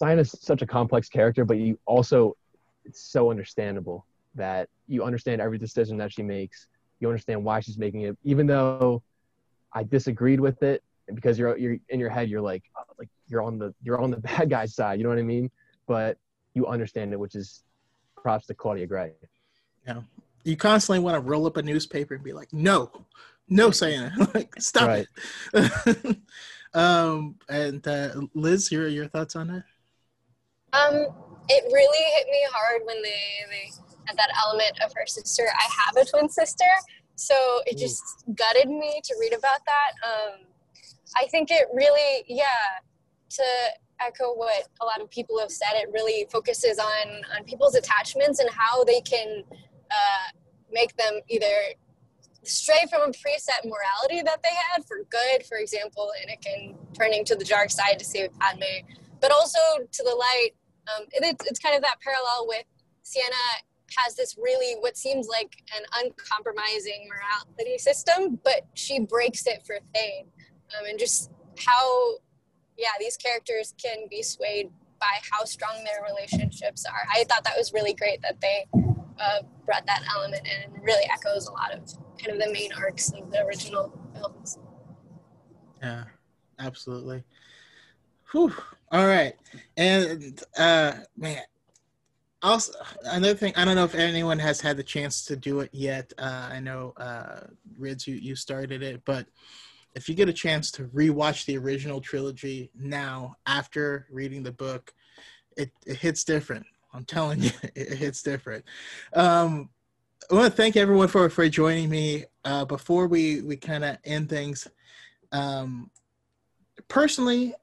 Ciena is such a complex character, but you also it's so understandable that you understand every decision that she makes. You understand why she's making it, even though I disagreed with it because you're you're in your head you're like oh, like you're on the you're on the bad guy's side. You know what I mean? But you understand it, which is props to Claudia Gray. Yeah. You constantly want to roll up a newspaper and be like, no, no, saying like, stop Right. it. um, and uh, Liz, your your thoughts on that? Um, it really hit me hard when they they had that element of her sister. I have a twin sister, so it just gutted me to read about that. Um, I think it really, yeah, to echo what a lot of people have said, it really focuses on on people's attachments and how they can uh, make them either stray from a preset morality that they had for good. For example, Anakin turning to the dark side to save Padme, but also to the light. Um, it, it's, it's kind of that parallel with Ciena has this really what seems like an uncompromising morality system, but she breaks it for Thane. Um, and just how, yeah, these characters can be swayed by how strong their relationships are. I thought that was really great that they uh, brought that element in and really echoes a lot of kind of the main arcs of the original films. Yeah, absolutely. Whew. All right. And uh man, also another thing i don't know if anyone has had the chance to do it yet. Uh, i know uh, rids you, you started it but if you get a chance to rewatch the original trilogy now after reading the book it, it hits different. I'm telling you it hits different. Um, i want to thank everyone for for joining me. Uh, before we we kind of end things um, personally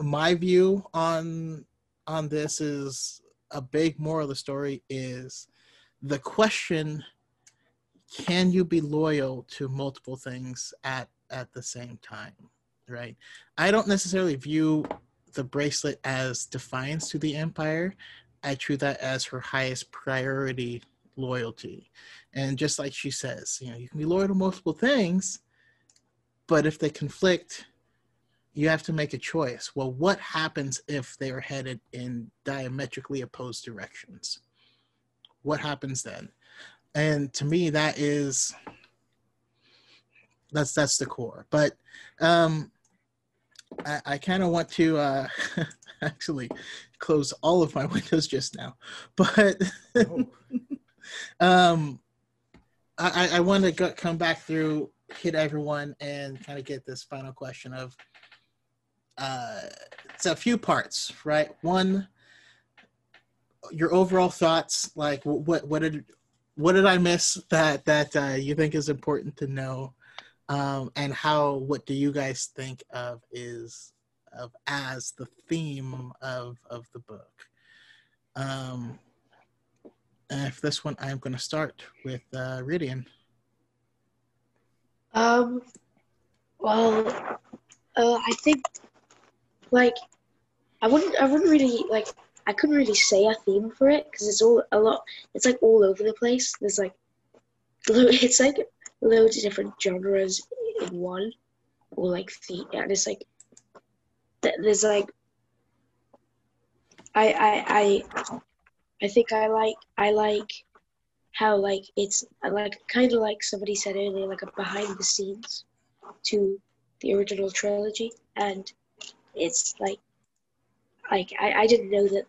my view on on this is a big moral of the story is the question can you be loyal to multiple things at at the same time right? I don't necessarily view the bracelet as defiance to the empire. I treat that as her highest priority loyalty. And just like she says you know you can be loyal to multiple things but if they conflict you have to make a choice. Well, what happens if they are headed in diametrically opposed directions? What happens then? And to me, that is that's that's the core. But um, I, I kind of want to uh, actually close all of my windows just now, but um, I, I want to come back through, hit everyone, and kind of get this final question of uh, it's a few parts, right? One, your overall thoughts, like what what did what did I miss that that uh, you think is important to know, um, and how what do you guys think of is of as the theme of of the book? Um, and if this one, I'm going to start with uh, Ridian. Um, well, uh, I think like I wouldn't I wouldn't really like I couldn't really say a theme for it because it's all a lot it's like all over the place. There's like it's like loads of different genres in one or like theme and it's like there's like I I I I think I like I like how like it's like kind of like somebody said earlier like a behind the scenes to the original trilogy and it's like like I, I didn't know that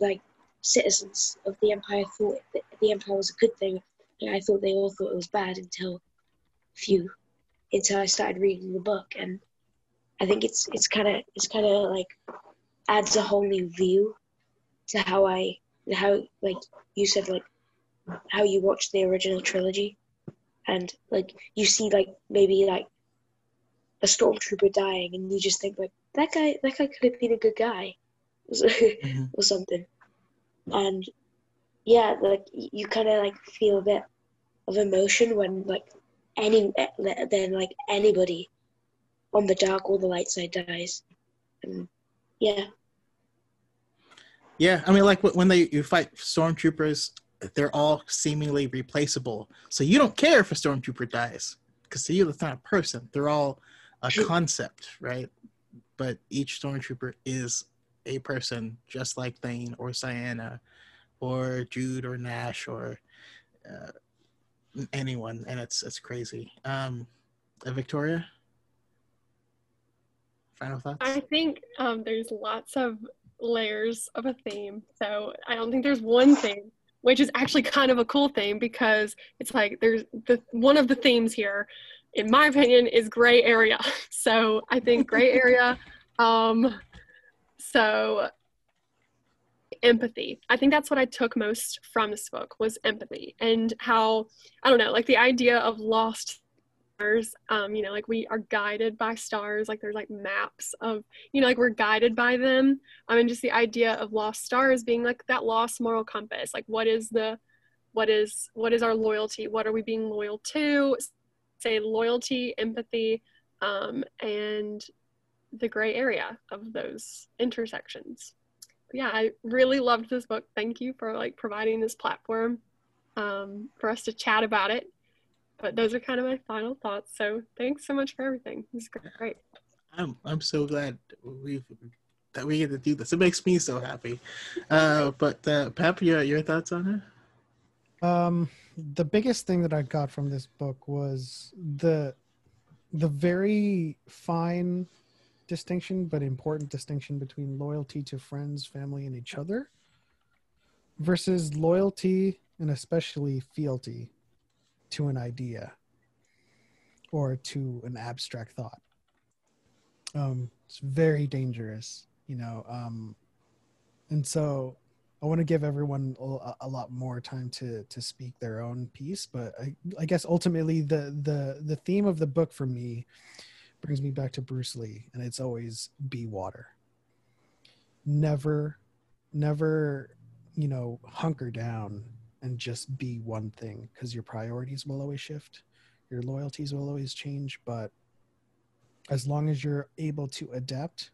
like citizens of the empire thought that the empire was a good thing and I thought they all thought it was bad until few until I started reading the book. And I think it's it's kind of it's kind of like adds a whole new view to how I how like you said like how you watch the original trilogy. And like you see like maybe like a stormtrooper dying and you just think like that guy that guy could have been a good guy. Mm-hmm. or something. And yeah like you kind of like feel a bit of emotion when like any then like anybody on the dark or the light side dies. And yeah. Yeah i mean like when they you fight stormtroopers they're all seemingly replaceable. So you don't care if a stormtrooper dies because to you that's not a person. They're all a concept right but each stormtrooper is a person, just like Thane or Ciena or Jude or Nash or uh, anyone, and it's it's crazy. Um, uh, Victoria, final thoughts? I think um, there's lots of layers of a theme, so I don't think there's one theme which is actually kind of a cool thing because it's like there's the one of the themes here in my opinion, is gray area. So I think gray area. Um, so empathy. I think that's what I took most from this book was empathy and how I don't know, like the idea of lost stars. Um, you know, like we are guided by stars. Like there's like maps of, you know, like we're guided by them. I mean, just the idea of lost stars being like that lost moral compass. Like what is the what is what is our loyalty what are we being loyal to say loyalty empathy um, and the gray area of those intersections. Yeah i really loved this book. Thank you for like providing this platform um, for us to chat about it. But those are kind of my final thoughts. So thanks so much for everything. This is great. I'm, I'm so glad we've that we get to do this. It makes me so happy. Uh, but uh, pep your, your thoughts on it? Um, the biggest thing that I got from this book was the the very fine distinction but important distinction between loyalty to friends, family, and each other versus loyalty and especially fealty to an idea or to an abstract thought. Um, it's very dangerous, you know. Um, and so I want to give everyone a, lot more time to to speak their own piece, but I, I guess ultimately the the the theme of the book for me brings me back to Bruce Lee, and it's always be water. Never, never, you know, hunker down and just be one thing because your priorities will always shift, your loyalties will always change, but as long as you're able to adapt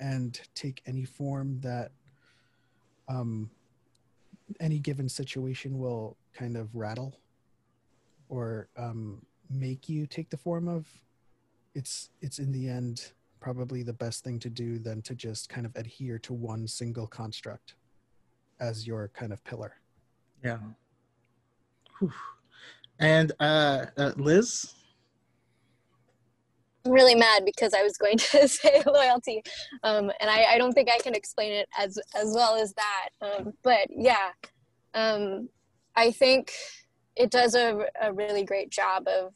and take any form that um, any given situation will kind of rattle or um, make you take the form of it's it's in the end probably the best thing to do than to just kind of adhere to one single construct as your kind of pillar. Yeah. Whew. and uh, uh liz I'm really mad because I was going to say loyalty, um, and I, I, don't think I can explain it as as well as that. Um, but yeah, um, I think it does a, a really great job of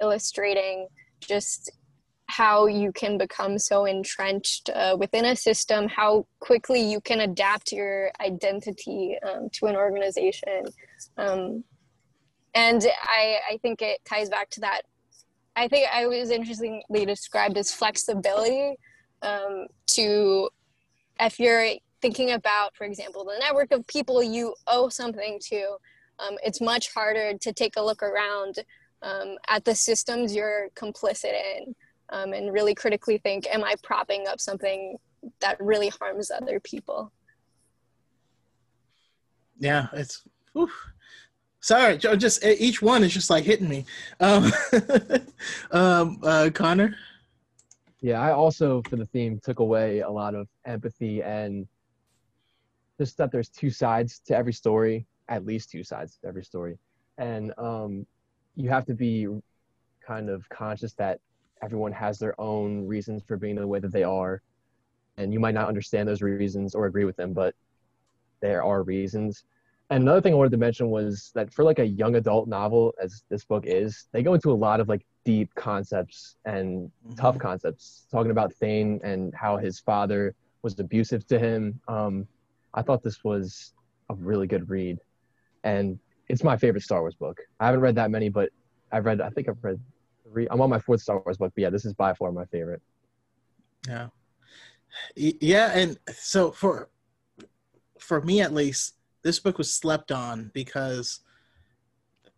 illustrating just how you can become so entrenched uh, within a system, how quickly you can adapt your identity um, to an organization. Um, and I, I think it ties back to that I think I was interestingly described as flexibility um, to if you're thinking about, for example, the network of people you owe something to, um, it's much harder to take a look around um, at the systems you're complicit in um, and really critically think, am I propping up something that really harms other people? Yeah, it's. Sorry, just each one is just like hitting me. Um, um, uh, Connor. Yeah, I also for the theme took away a lot of empathy and just that there's two sides to every story, at least two sides to every story, and um, you have to be kind of conscious that everyone has their own reasons for being the way that they are, and you might not understand those reasons or agree with them, but there are reasons and another thing I wanted to mention was that for like a young adult novel, as this book is, they go into a lot of like deep concepts and mm-hmm. tough concepts, talking about Thane and how his father was abusive to him. Um, I thought this was a really good read, and it's my favorite Star Wars book. I haven't read that many, but I've read. I think I've read three. I'm on my fourth Star Wars book, but yeah, this is by far my favorite. Yeah, yeah, and so for for me at least this book was slept on because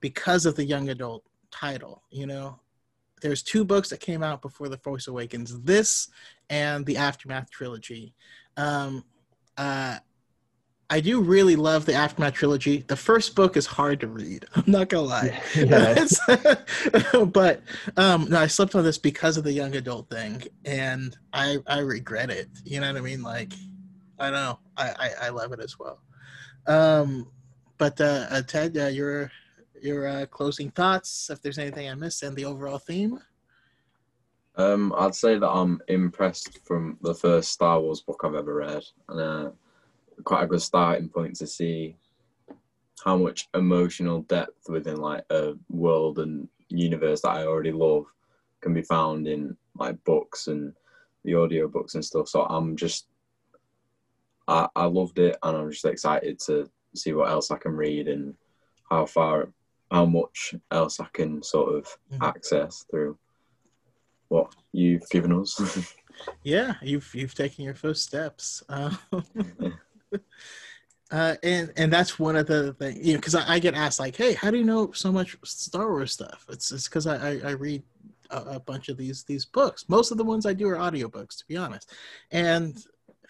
because of the young adult title you know? There's two books that came out before the force awakens this and the aftermath trilogy. Um, uh, i do really love the aftermath trilogy. The first book is hard to read i'm not gonna lie. Yeah. but um, no i slept on this because of the young adult thing and i i regret it you know what i mean? Like i don't know. I i, I love it as well um, but uh, uh, Ted, uh, your your uh, closing thoughts, if there's anything I missed, and the overall theme. Um, I'd say that I'm impressed from the first Star Wars book I've ever read, and uh, quite a good starting point to see how much emotional depth within like a world and universe that I already love can be found in like books and the audio books and stuff. So I'm just I, I loved it, and I'm just excited to see what else I can read and how far, how much else I can sort of mm-hmm. access through what you've given us. yeah, you've you've taken your first steps. Uh, Uh, and and that's one of the things you know because I, I get asked like, hey, how do you know so much Star Wars stuff? It's it's because I, I I read a, a bunch of these these books. Most of the ones I do are audiobooks, to be honest. And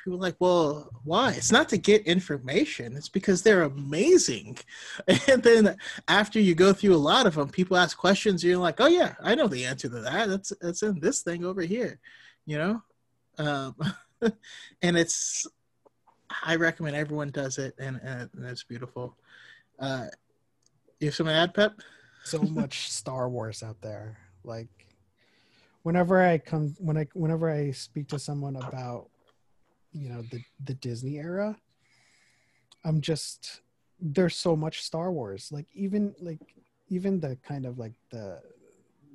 people are like, well, why? It's not to get information. It's because they're amazing. And then after you go through a lot of them, people ask questions. You're like, oh yeah, I know the answer to that. That's that's in this thing over here, you know. Um, and it's I recommend everyone does it, and, and it's beautiful. Uh, you have to add, Pep? so much Star Wars out there. Like whenever I come when I whenever I speak to someone about you know the the Disney era, I'm just there's so much Star Wars. Like even like even the kind of like the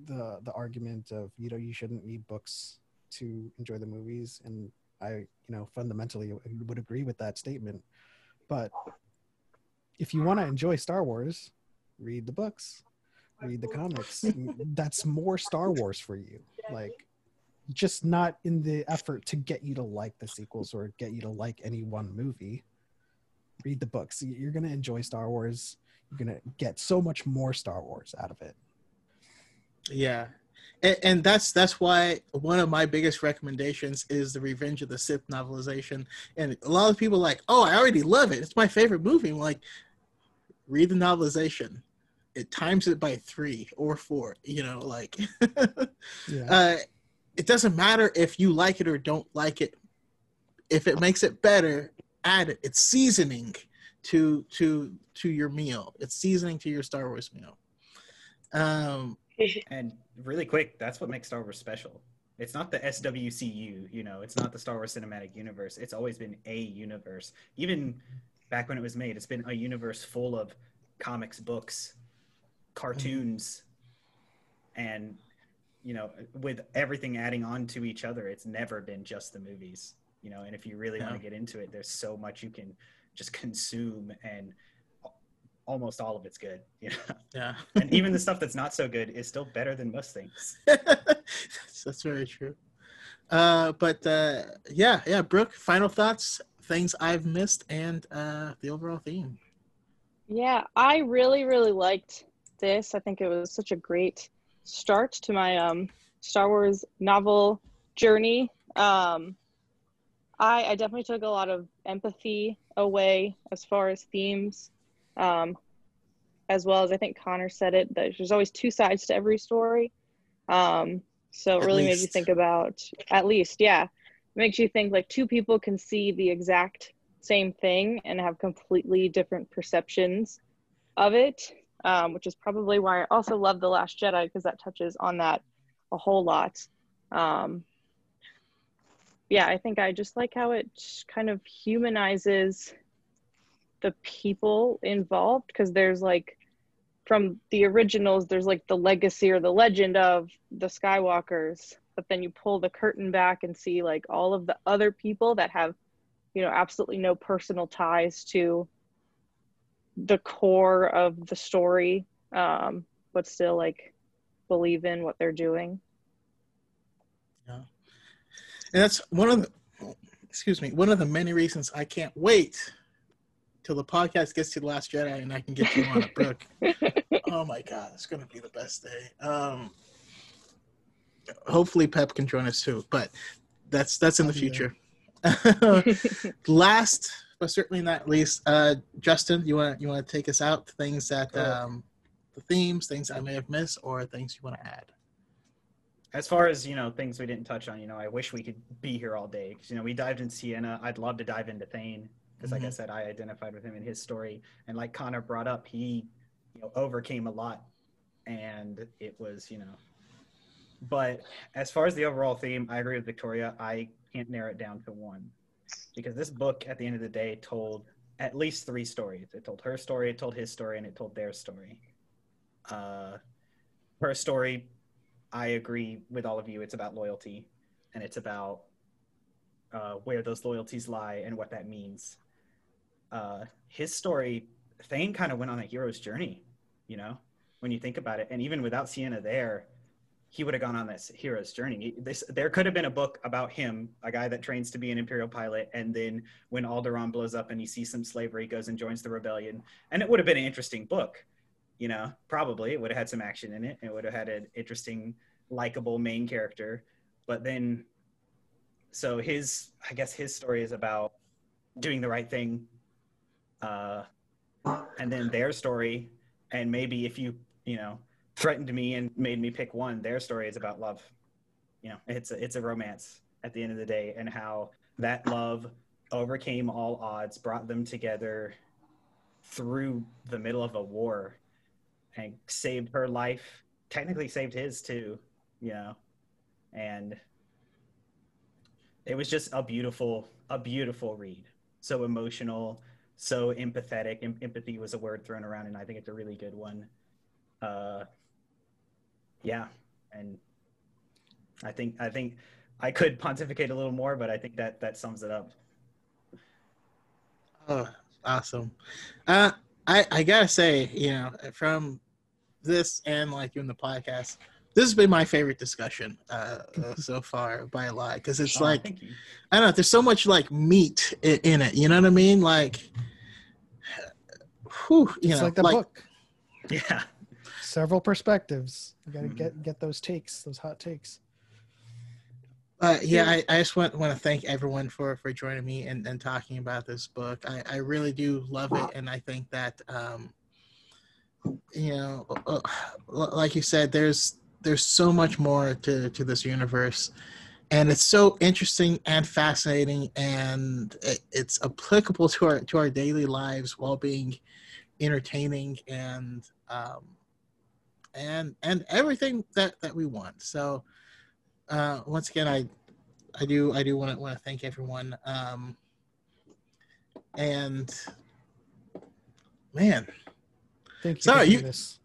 the the argument of you know you shouldn't read books to enjoy the movies and I you know fundamentally would agree with that statement. But if you want to enjoy Star Wars, read the books read the comics that's more star wars for you like just not in the effort to get you to like the sequels or get you to like any one movie read the books you're going to enjoy star wars you're going to get so much more star wars out of it Yeah, and, and that's that's why one of my biggest recommendations is the Revenge of the Sith novelization. And a lot of people are like, oh, I already love it. It's my favorite movie. I'm like, read the novelization. It times it by three or four. You know, like, yeah uh, it doesn't matter if you like it or don't like it. If it makes it better, add it. It's seasoning to to to your meal. It's seasoning to your Star Wars meal. Um, And really quick, that's what makes Star Wars special. It's not the SWCU, you know, it's not the Star Wars Cinematic Universe. It's always been a universe. Even back when it was made, it's been a universe full of comics, books, cartoons, and you know, with everything adding on to each other, it's never been just the movies. You know, and if you really want to get into it, there's so much you can just consume and almost all of it's good. You know? yeah. and even the stuff that's not so good is still better than most things. that's, that's very true. Uh, but uh, yeah, yeah, Brooke, final thoughts, things I've missed, and uh, the overall theme. Yeah, I really, really liked this. I think it was such a great start to my um, Star Wars novel journey. Um, I, I definitely took a lot of empathy away as far as themes, um, as well as I think Connor said it that there's always two sides to every story. Um, so it At really made you think about, at least, yeah, it makes you think like two people can see the exact same thing and have completely different perceptions of it, um, which is probably why I also love The Last Jedi because that touches on that a whole lot. Um, yeah, I think I just like how it kind of humanizes the people involved because there's like from the originals, there's like the legacy or the legend of the Skywalkers, but then you pull the curtain back and see like all of the other people that have, you know, absolutely no personal ties to the core of the story, um, but still like believe in what they're doing. Yeah, and that's one of the, excuse me, one of the many reasons I can't wait till the podcast gets to the Last Jedi and I can get you on it, Brooke. oh my God, it's gonna be the best day. Um, hopefully Pep can join us too, but that's that's in the future. Last but certainly not least, uh, Justin, you want you want to take us out? Things that um, the themes, things I may have missed, or things you want to add. As far as you know, things we didn't touch on, you know, I wish we could be here all day because you know we dived into Ciena. I'd love to dive into Thane because, like I Mhm. said, I identified with him in his story, and like Connor brought up, he you know overcame a lot, and it was you know. But as far as the overall theme, I agree with Victoria. I can't narrow it down to one because this book, at the end of the day, told at least three stories. It told her story, it told his story, and it told their story. Uh, her story I agree with all of you. It's about loyalty, and it's about uh, where those loyalties lie and what that means. Uh, his story, Thane kind of went on a hero's journey, you know, when you think about it. And even without Ciena there, he would have gone on this hero's journey. This there could have been a book about him, a guy that trains to be an imperial pilot, and then when Alderaan blows up and he sees some slavery, he goes and joins the rebellion, and it would have been an interesting book. You know, probably it would have had some action in it. It would have had an interesting, likable main character, but then, so his, I guess his story is about doing the right thing, uh, and then their story, and maybe if you, you know, threatened me and made me pick one. Their story is about love. You know, it's a, it's a romance at the end of the day, and how that love overcame all odds, brought them together through the middle of a war, and saved her life. Technically, saved his too. You know, and it was just a beautiful, a beautiful read. So emotional, so empathetic. Em- empathy was a word thrown around, and I think it's a really good one. Uh, yeah, and I think I think I could pontificate a little more, but I think that that sums it up. Oh, awesome. Uh, I I gotta say, you know, from this and like in the podcast, this has been my favorite discussion uh, uh, so far by a lot because it's Oh, like. I don't know. There's so much like meat in, in it. You know what I mean? Like, whew, you it's know, like the book. Yeah. Several perspectives. You gotta Mhm. get get those takes, those hot takes. Uh, yeah, I, I just want want to thank everyone for for joining me and, and talking about this book. I, I really do love it, and I think that um, you know, uh, like you said, there's there's so much more to to this universe, and it's so interesting and fascinating, and it, it's applicable to our to our daily lives while being entertaining and um, and and everything that that we want. So uh, once again, I I do I do want to want to thank everyone. Um, and man, Thank you Sorry, you- this.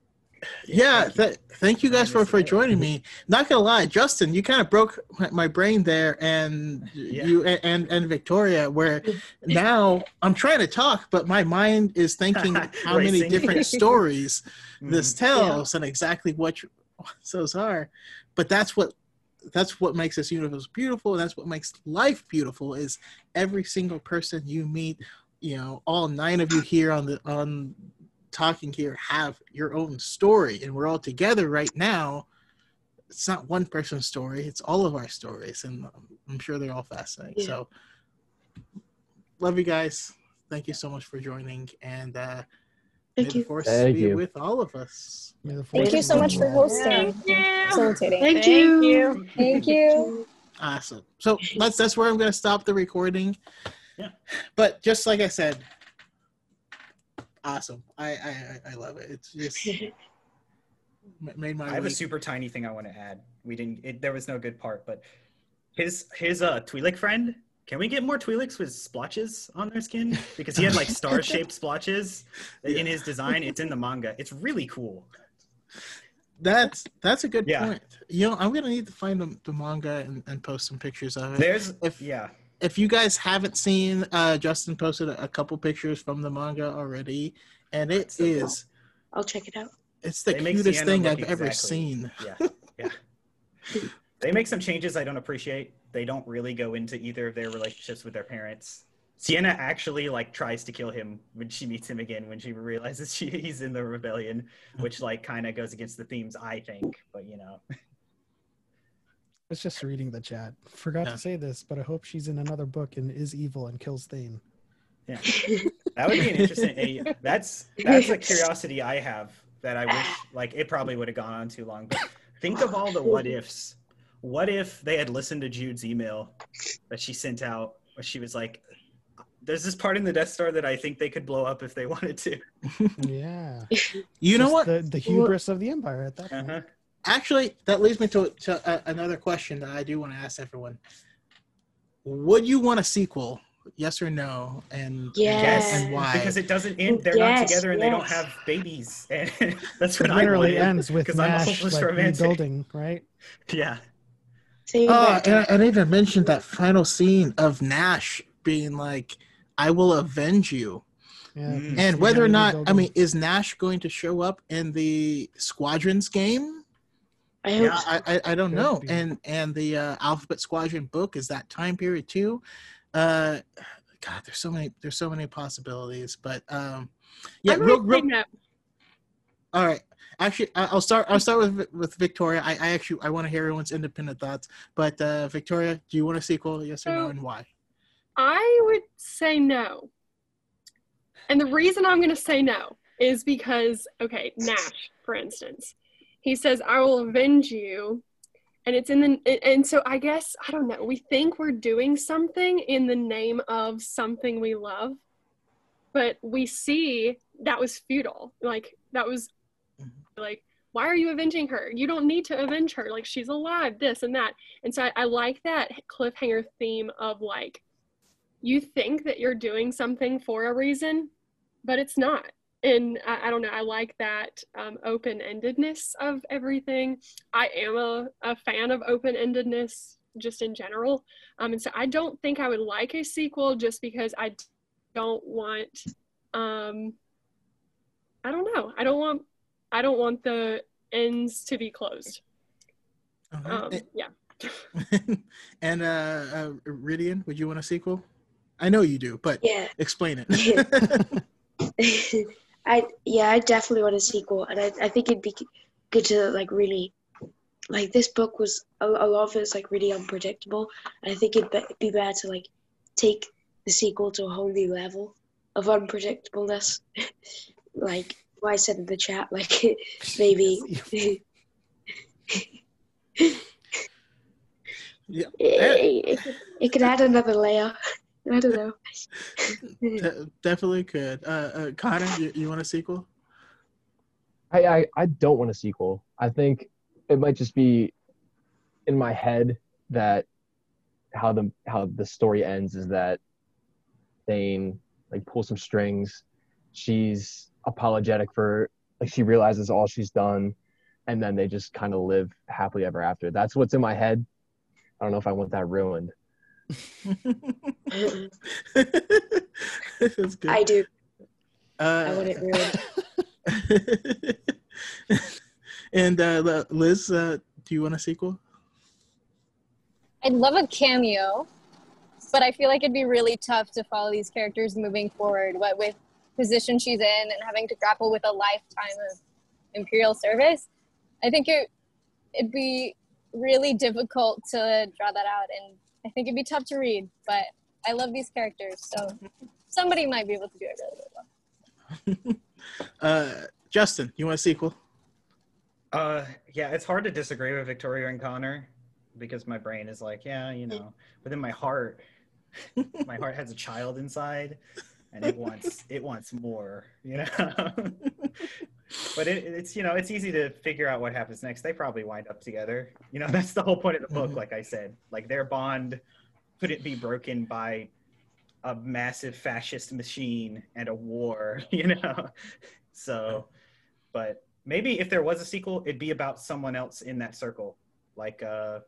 yeah, thank you. thank you guys for for joining me. Not gonna lie, Justin, you kind of broke my, my brain there, and Yeah. you and and Victoria, where now I'm trying to talk, but my mind is thinking how many different stories this Mhm. tells and exactly what you- those are but that's what that's what makes this universe beautiful that's what makes life beautiful is every single person you meet you know all nine of you here on the on talking here have your own story and we're all together right now. It's not one person's story it's all of our stories and i'm sure they're all fascinating. Yeah. so love you guys. Thank you so much for joining and uh Thank may the you. force Thank be you. with all of us May the Thank you so much for you all. hosting, facilitating. Thank Thank you. you. Thank you. Awesome. So that's that's where I'm going to stop the recording. Yeah. But just like I said, awesome. I I I- I love it. It's just made my. I have a super tiny thing I want to add. We didn't. It, there was no good part, but his his uh Twi'lek friend. Can we get more Twi'leks with splotches on their skin? Because he had like star shaped splotches in his design. It's in the manga. It's really cool. That's that's a good Yeah. point. You know, I'm gonna need to find the, the manga and, and post some pictures of it. There's If- yeah. if you guys haven't seen, uh, Justin posted a, a couple pictures from the manga already, and it So cool. I'll check it out. it's the They cutest Ciena thing I've ever seen. Yeah, yeah. they make some changes I don't appreciate. They don't really go into either of their relationships with their parents. Ciena actually like tries to kill him when she meets him again when she realizes she, he's in the rebellion, hmm. which like kind of goes against the themes I think. But you know, I was just reading the chat. Forgot Yeah. to say this, but I hope she's in another book and is evil and kills Thane. yeah, that would be an interesting. A, that's that's a curiosity I have that I wish like it probably would have gone on too long. But think of all the what ifs. What if they had listened to Jude's email that she sent out where she was like, "There's this part in the Death Star that I think they could blow up if they wanted to." Yeah. You know Just what? The, the hubris of the Empire at that point. Uh-huh. Actually, that leads me to, to uh, another question that I do want to ask everyone. Would you want a sequel? Yes or no? And Yes. and why? Because it doesn't end. They're not together and they don't have babies. And that's It what I literally wanted, ends with 'cause I'm a hopeless like romantic. rebuilding, right? Yeah. Same Oh, and I, I didn't even mention that final scene of Nash being like, "I will avenge you," Yeah. Mm. and whether or not, I mean, is Nash going to show up in the Squadrons game? I Yeah, so. I, I, I don't know. be. And and the uh, Alphabet Squadron book is that time period too. Uh, God, there's so many there's so many possibilities. But um, yeah, real, real, all right. Actually, I- I'll start. I'll start with with Victoria. I, I actually I want to hear everyone's independent thoughts. But uh, Victoria, do you want a sequel? Yes or no, and why? I would say no. And the reason I'm going to say no is because, okay, Nash, for instance, he says, I will avenge you. And it's in the, and so I guess, I don't know, we think we're doing something in the name of something we love, but we see that was futile. Like, that was like, why are you avenging her? You don't need to avenge her. Like, she's alive, this and that. And so I, I like that cliffhanger theme of like, you think that you're doing something for a reason, but it's not. And I, I don't know, I like that um, open endedness of everything. I am a, a fan of open endedness just in general. Um, and so I don't think I would like a sequel just because I don't want, um, I don't know, I don't want, I don't want the ends to be closed. Uh-huh. Um, yeah. and uh, uh, Ridian, would you want a sequel? I know you do, but Yeah. explain it. I yeah, I definitely want a sequel, and I, I think it'd be good to like really, like this book was a, a lot of it's like really unpredictable, and I think it'd be, be better to like take the sequel to a whole new level of unpredictableness, like what I said in the chat, like maybe. yeah, it, it, could- it could add another layer. I don't know. de- definitely could. Uh, uh, Connor, you, you want a sequel? I, I I don't want a sequel. I think it might just be in my head that how the how the story ends is that Thane like pulls some strings. She's apologetic for like she realizes all she's done, and then they just kind of live happily ever after. That's what's in my head. I don't know if I want that ruined. That's good. I do. Uh, I want it ruined. and uh, Liz, uh, do you want a sequel? I'd love a cameo, but I feel like it'd be really tough to follow these characters moving forward. What with position she's in and having to grapple with a lifetime of imperial service, I think it it'd be really difficult to draw that out, and I think it'd be tough to read. But I love these characters, so somebody might be able to do it really, really well. Uh, Justin, you want a sequel? Uh, yeah, it's hard to disagree with Victoria and Connor because my brain is like, yeah, you know, but then my heart, my heart has a child inside, and it wants it wants more, you know. but it, it's you know it's easy to figure out what happens next. They probably wind up together. You know, that's the whole point of the book. Mhm. Like I said, like their bond couldn't be broken by a massive fascist machine and a war. You know, so but maybe if there was a sequel it'd be about someone else in that circle like uh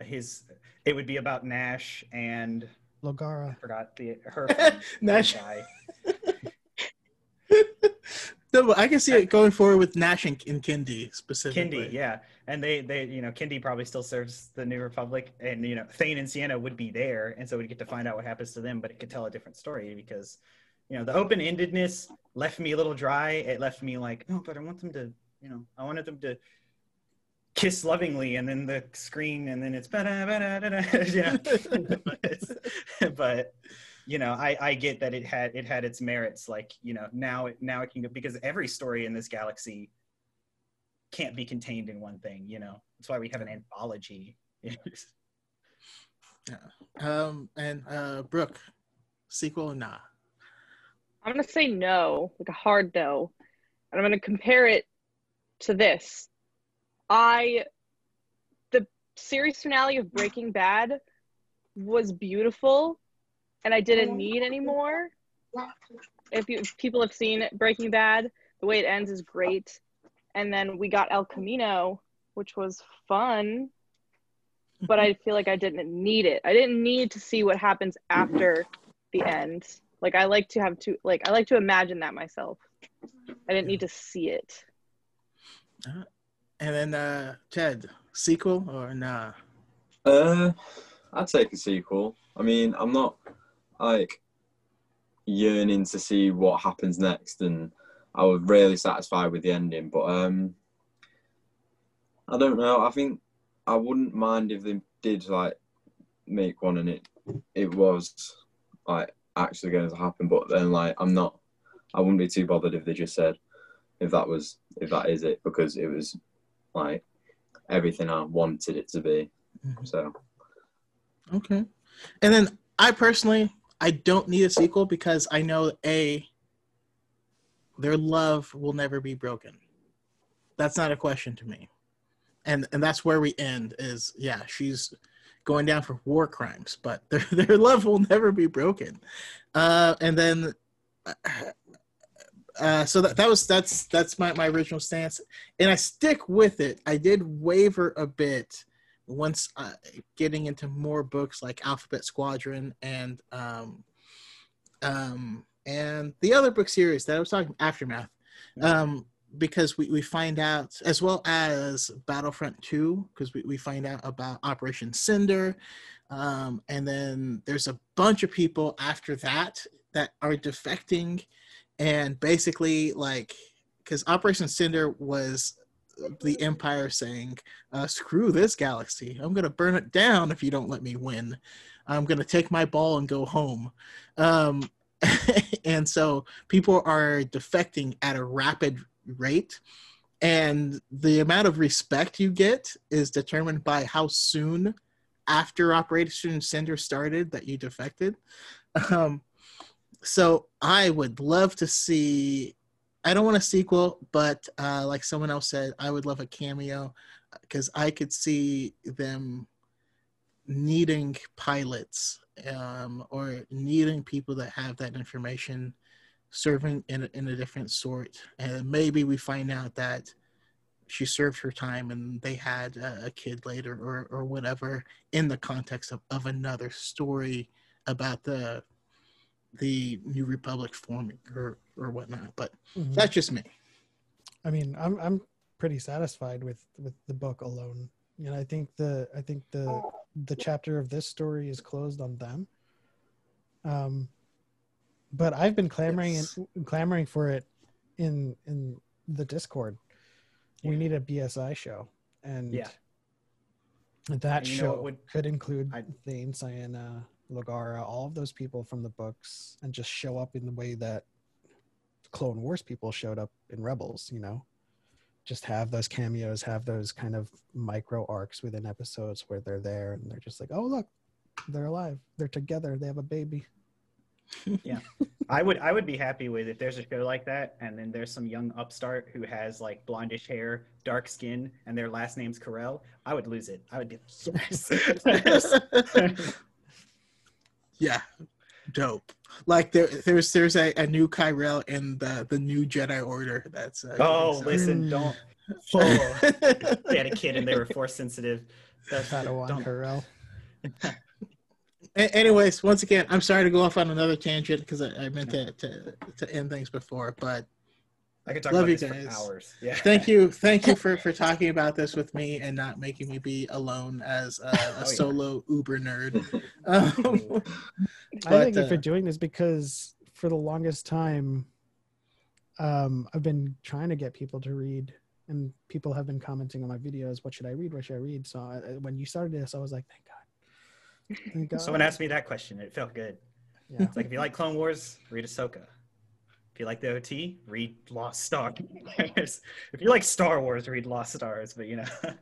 his it would be about nash and Logara. I forgot the her Nash. guy. No, but I can see it going forward with Nash and, and Kendy specifically. Kendy, yeah, and they they you know Kendy probably still serves the New Republic, and you know Thane and Ciena would be there, and so we'd get to find out what happens to them, but it could tell a different story because you know the open endedness left me a little dry. It left me like, no, but I want them to, you know, I wanted them to kiss lovingly, and then the screen, and then it's ba-da, ba-da, da-da, you know, but, but you know I, I get that it had it had its merits like you know now it now it can go because every story in this galaxy can't be contained in one thing you know that's why we have an anthology yeah. Um, and uh, Brooke, sequel or nah? I'm gonna say no, like a hard no, and I'm gonna compare it to this. I, the series finale of Breaking Bad was beautiful, and I didn't need any more. If, you, if people have seen Breaking Bad, the way it ends is great, and then we got El Camino, which was fun, but I feel like I didn't need it. I didn't need to see what happens after the end. Like I like to have to like I like to imagine that myself. I didn't need to see it. Uh, And then uh Ted, sequel or nah? Uh, I'd take a sequel. I mean, I'm not like yearning to see what happens next, and I was really satisfied with the ending. But um, I don't know. I think I wouldn't mind if they did like make one and it it was like actually going to happen. But then like I'm not. I wouldn't be too bothered if they just said if that was if that is it because it was like everything I wanted it to be. Mhm. So Okay. And then I personally, I don't need a sequel because I know a their love will never be broken. That's not a question to me. And and that's where we end is yeah, she's going down for war crimes, but their their love will never be broken. Uh and then uh, so that, that was that's that's my, my original stance. And i stick with it. I did waver a bit once uh, getting into more books like Alphabet Squadron and um, um, and the other book series that I was talking Aftermath, um, because we, we find out as well as Battlefront Two, because we, we find out about Operation Cinder, um, and then there's a bunch of people after that that are defecting, and basically like because Operation Cinder was the Empire saying, uh, "Screw this galaxy! I'm gonna burn it down if you don't let me win. I'm gonna take my ball and go home." Um, and so people are defecting at a rapid rate, and the amount of respect you get is determined by how soon after Operation Cinder started that you defected. Um, so I would love to see I don't want a sequel, but uh, like someone else said, I would love a cameo because I could see them needing pilots um, or needing people that have that information serving in a, in a different sort. And maybe we find out that she served her time and they had a, a kid later or, or whatever in the context of, of another story about the the New Republic forming or or whatnot. But Mhm. that's just me. I mean, I'm I'm pretty satisfied with with the book alone. You know, I think the I think the the chapter of this story is closed on them. Um, but I've been clamoring Yes. and clamoring for it in in the Discord. We need a BSI show, and Yeah. that And show would- could include I- Thane, Ciena, Logara, all of those people from the books, and just show up in the way that Clone Wars people showed up in Rebels. You know, just have those cameos, have those kind of micro arcs within episodes where they're there and they're just like, oh look, they're alive, they're together, they have a baby. Yeah. I would I would be happy with if there's a show like that, and then there's some young upstart who has like blondish hair, dark skin, and their last name's Kyrell. I would lose it. I would be yes. yeah, dope. Like there, there's there's a, a new Kyrell in the the new Jedi Order. That's uh, oh, so- listen, Mm. don't. Oh, they had a kid and they were force sensitive. That's, Padawan don't- Kyrell. A- anyways, once again, I'm sorry to go off on another tangent because I, I meant to, to to end things before, but I could talk Love about you this guys. for hours. Yeah. thank you, thank you for for talking about this with me and not making me be alone as a, a Oh, yeah. solo Uber nerd. Um, I But, thank you for uh, doing this because for the longest time, um, I've been trying to get people to read, and people have been commenting on my videos. What should I read? What should I read? So I, when you started this, I was like, thank God. Thank God. Someone asked me that question. It felt good. Yeah. It's like if you like Clone Wars, read Ahsoka. If you like the OT, read Lost Stars. if you like Star Wars, read Lost Stars. But you know,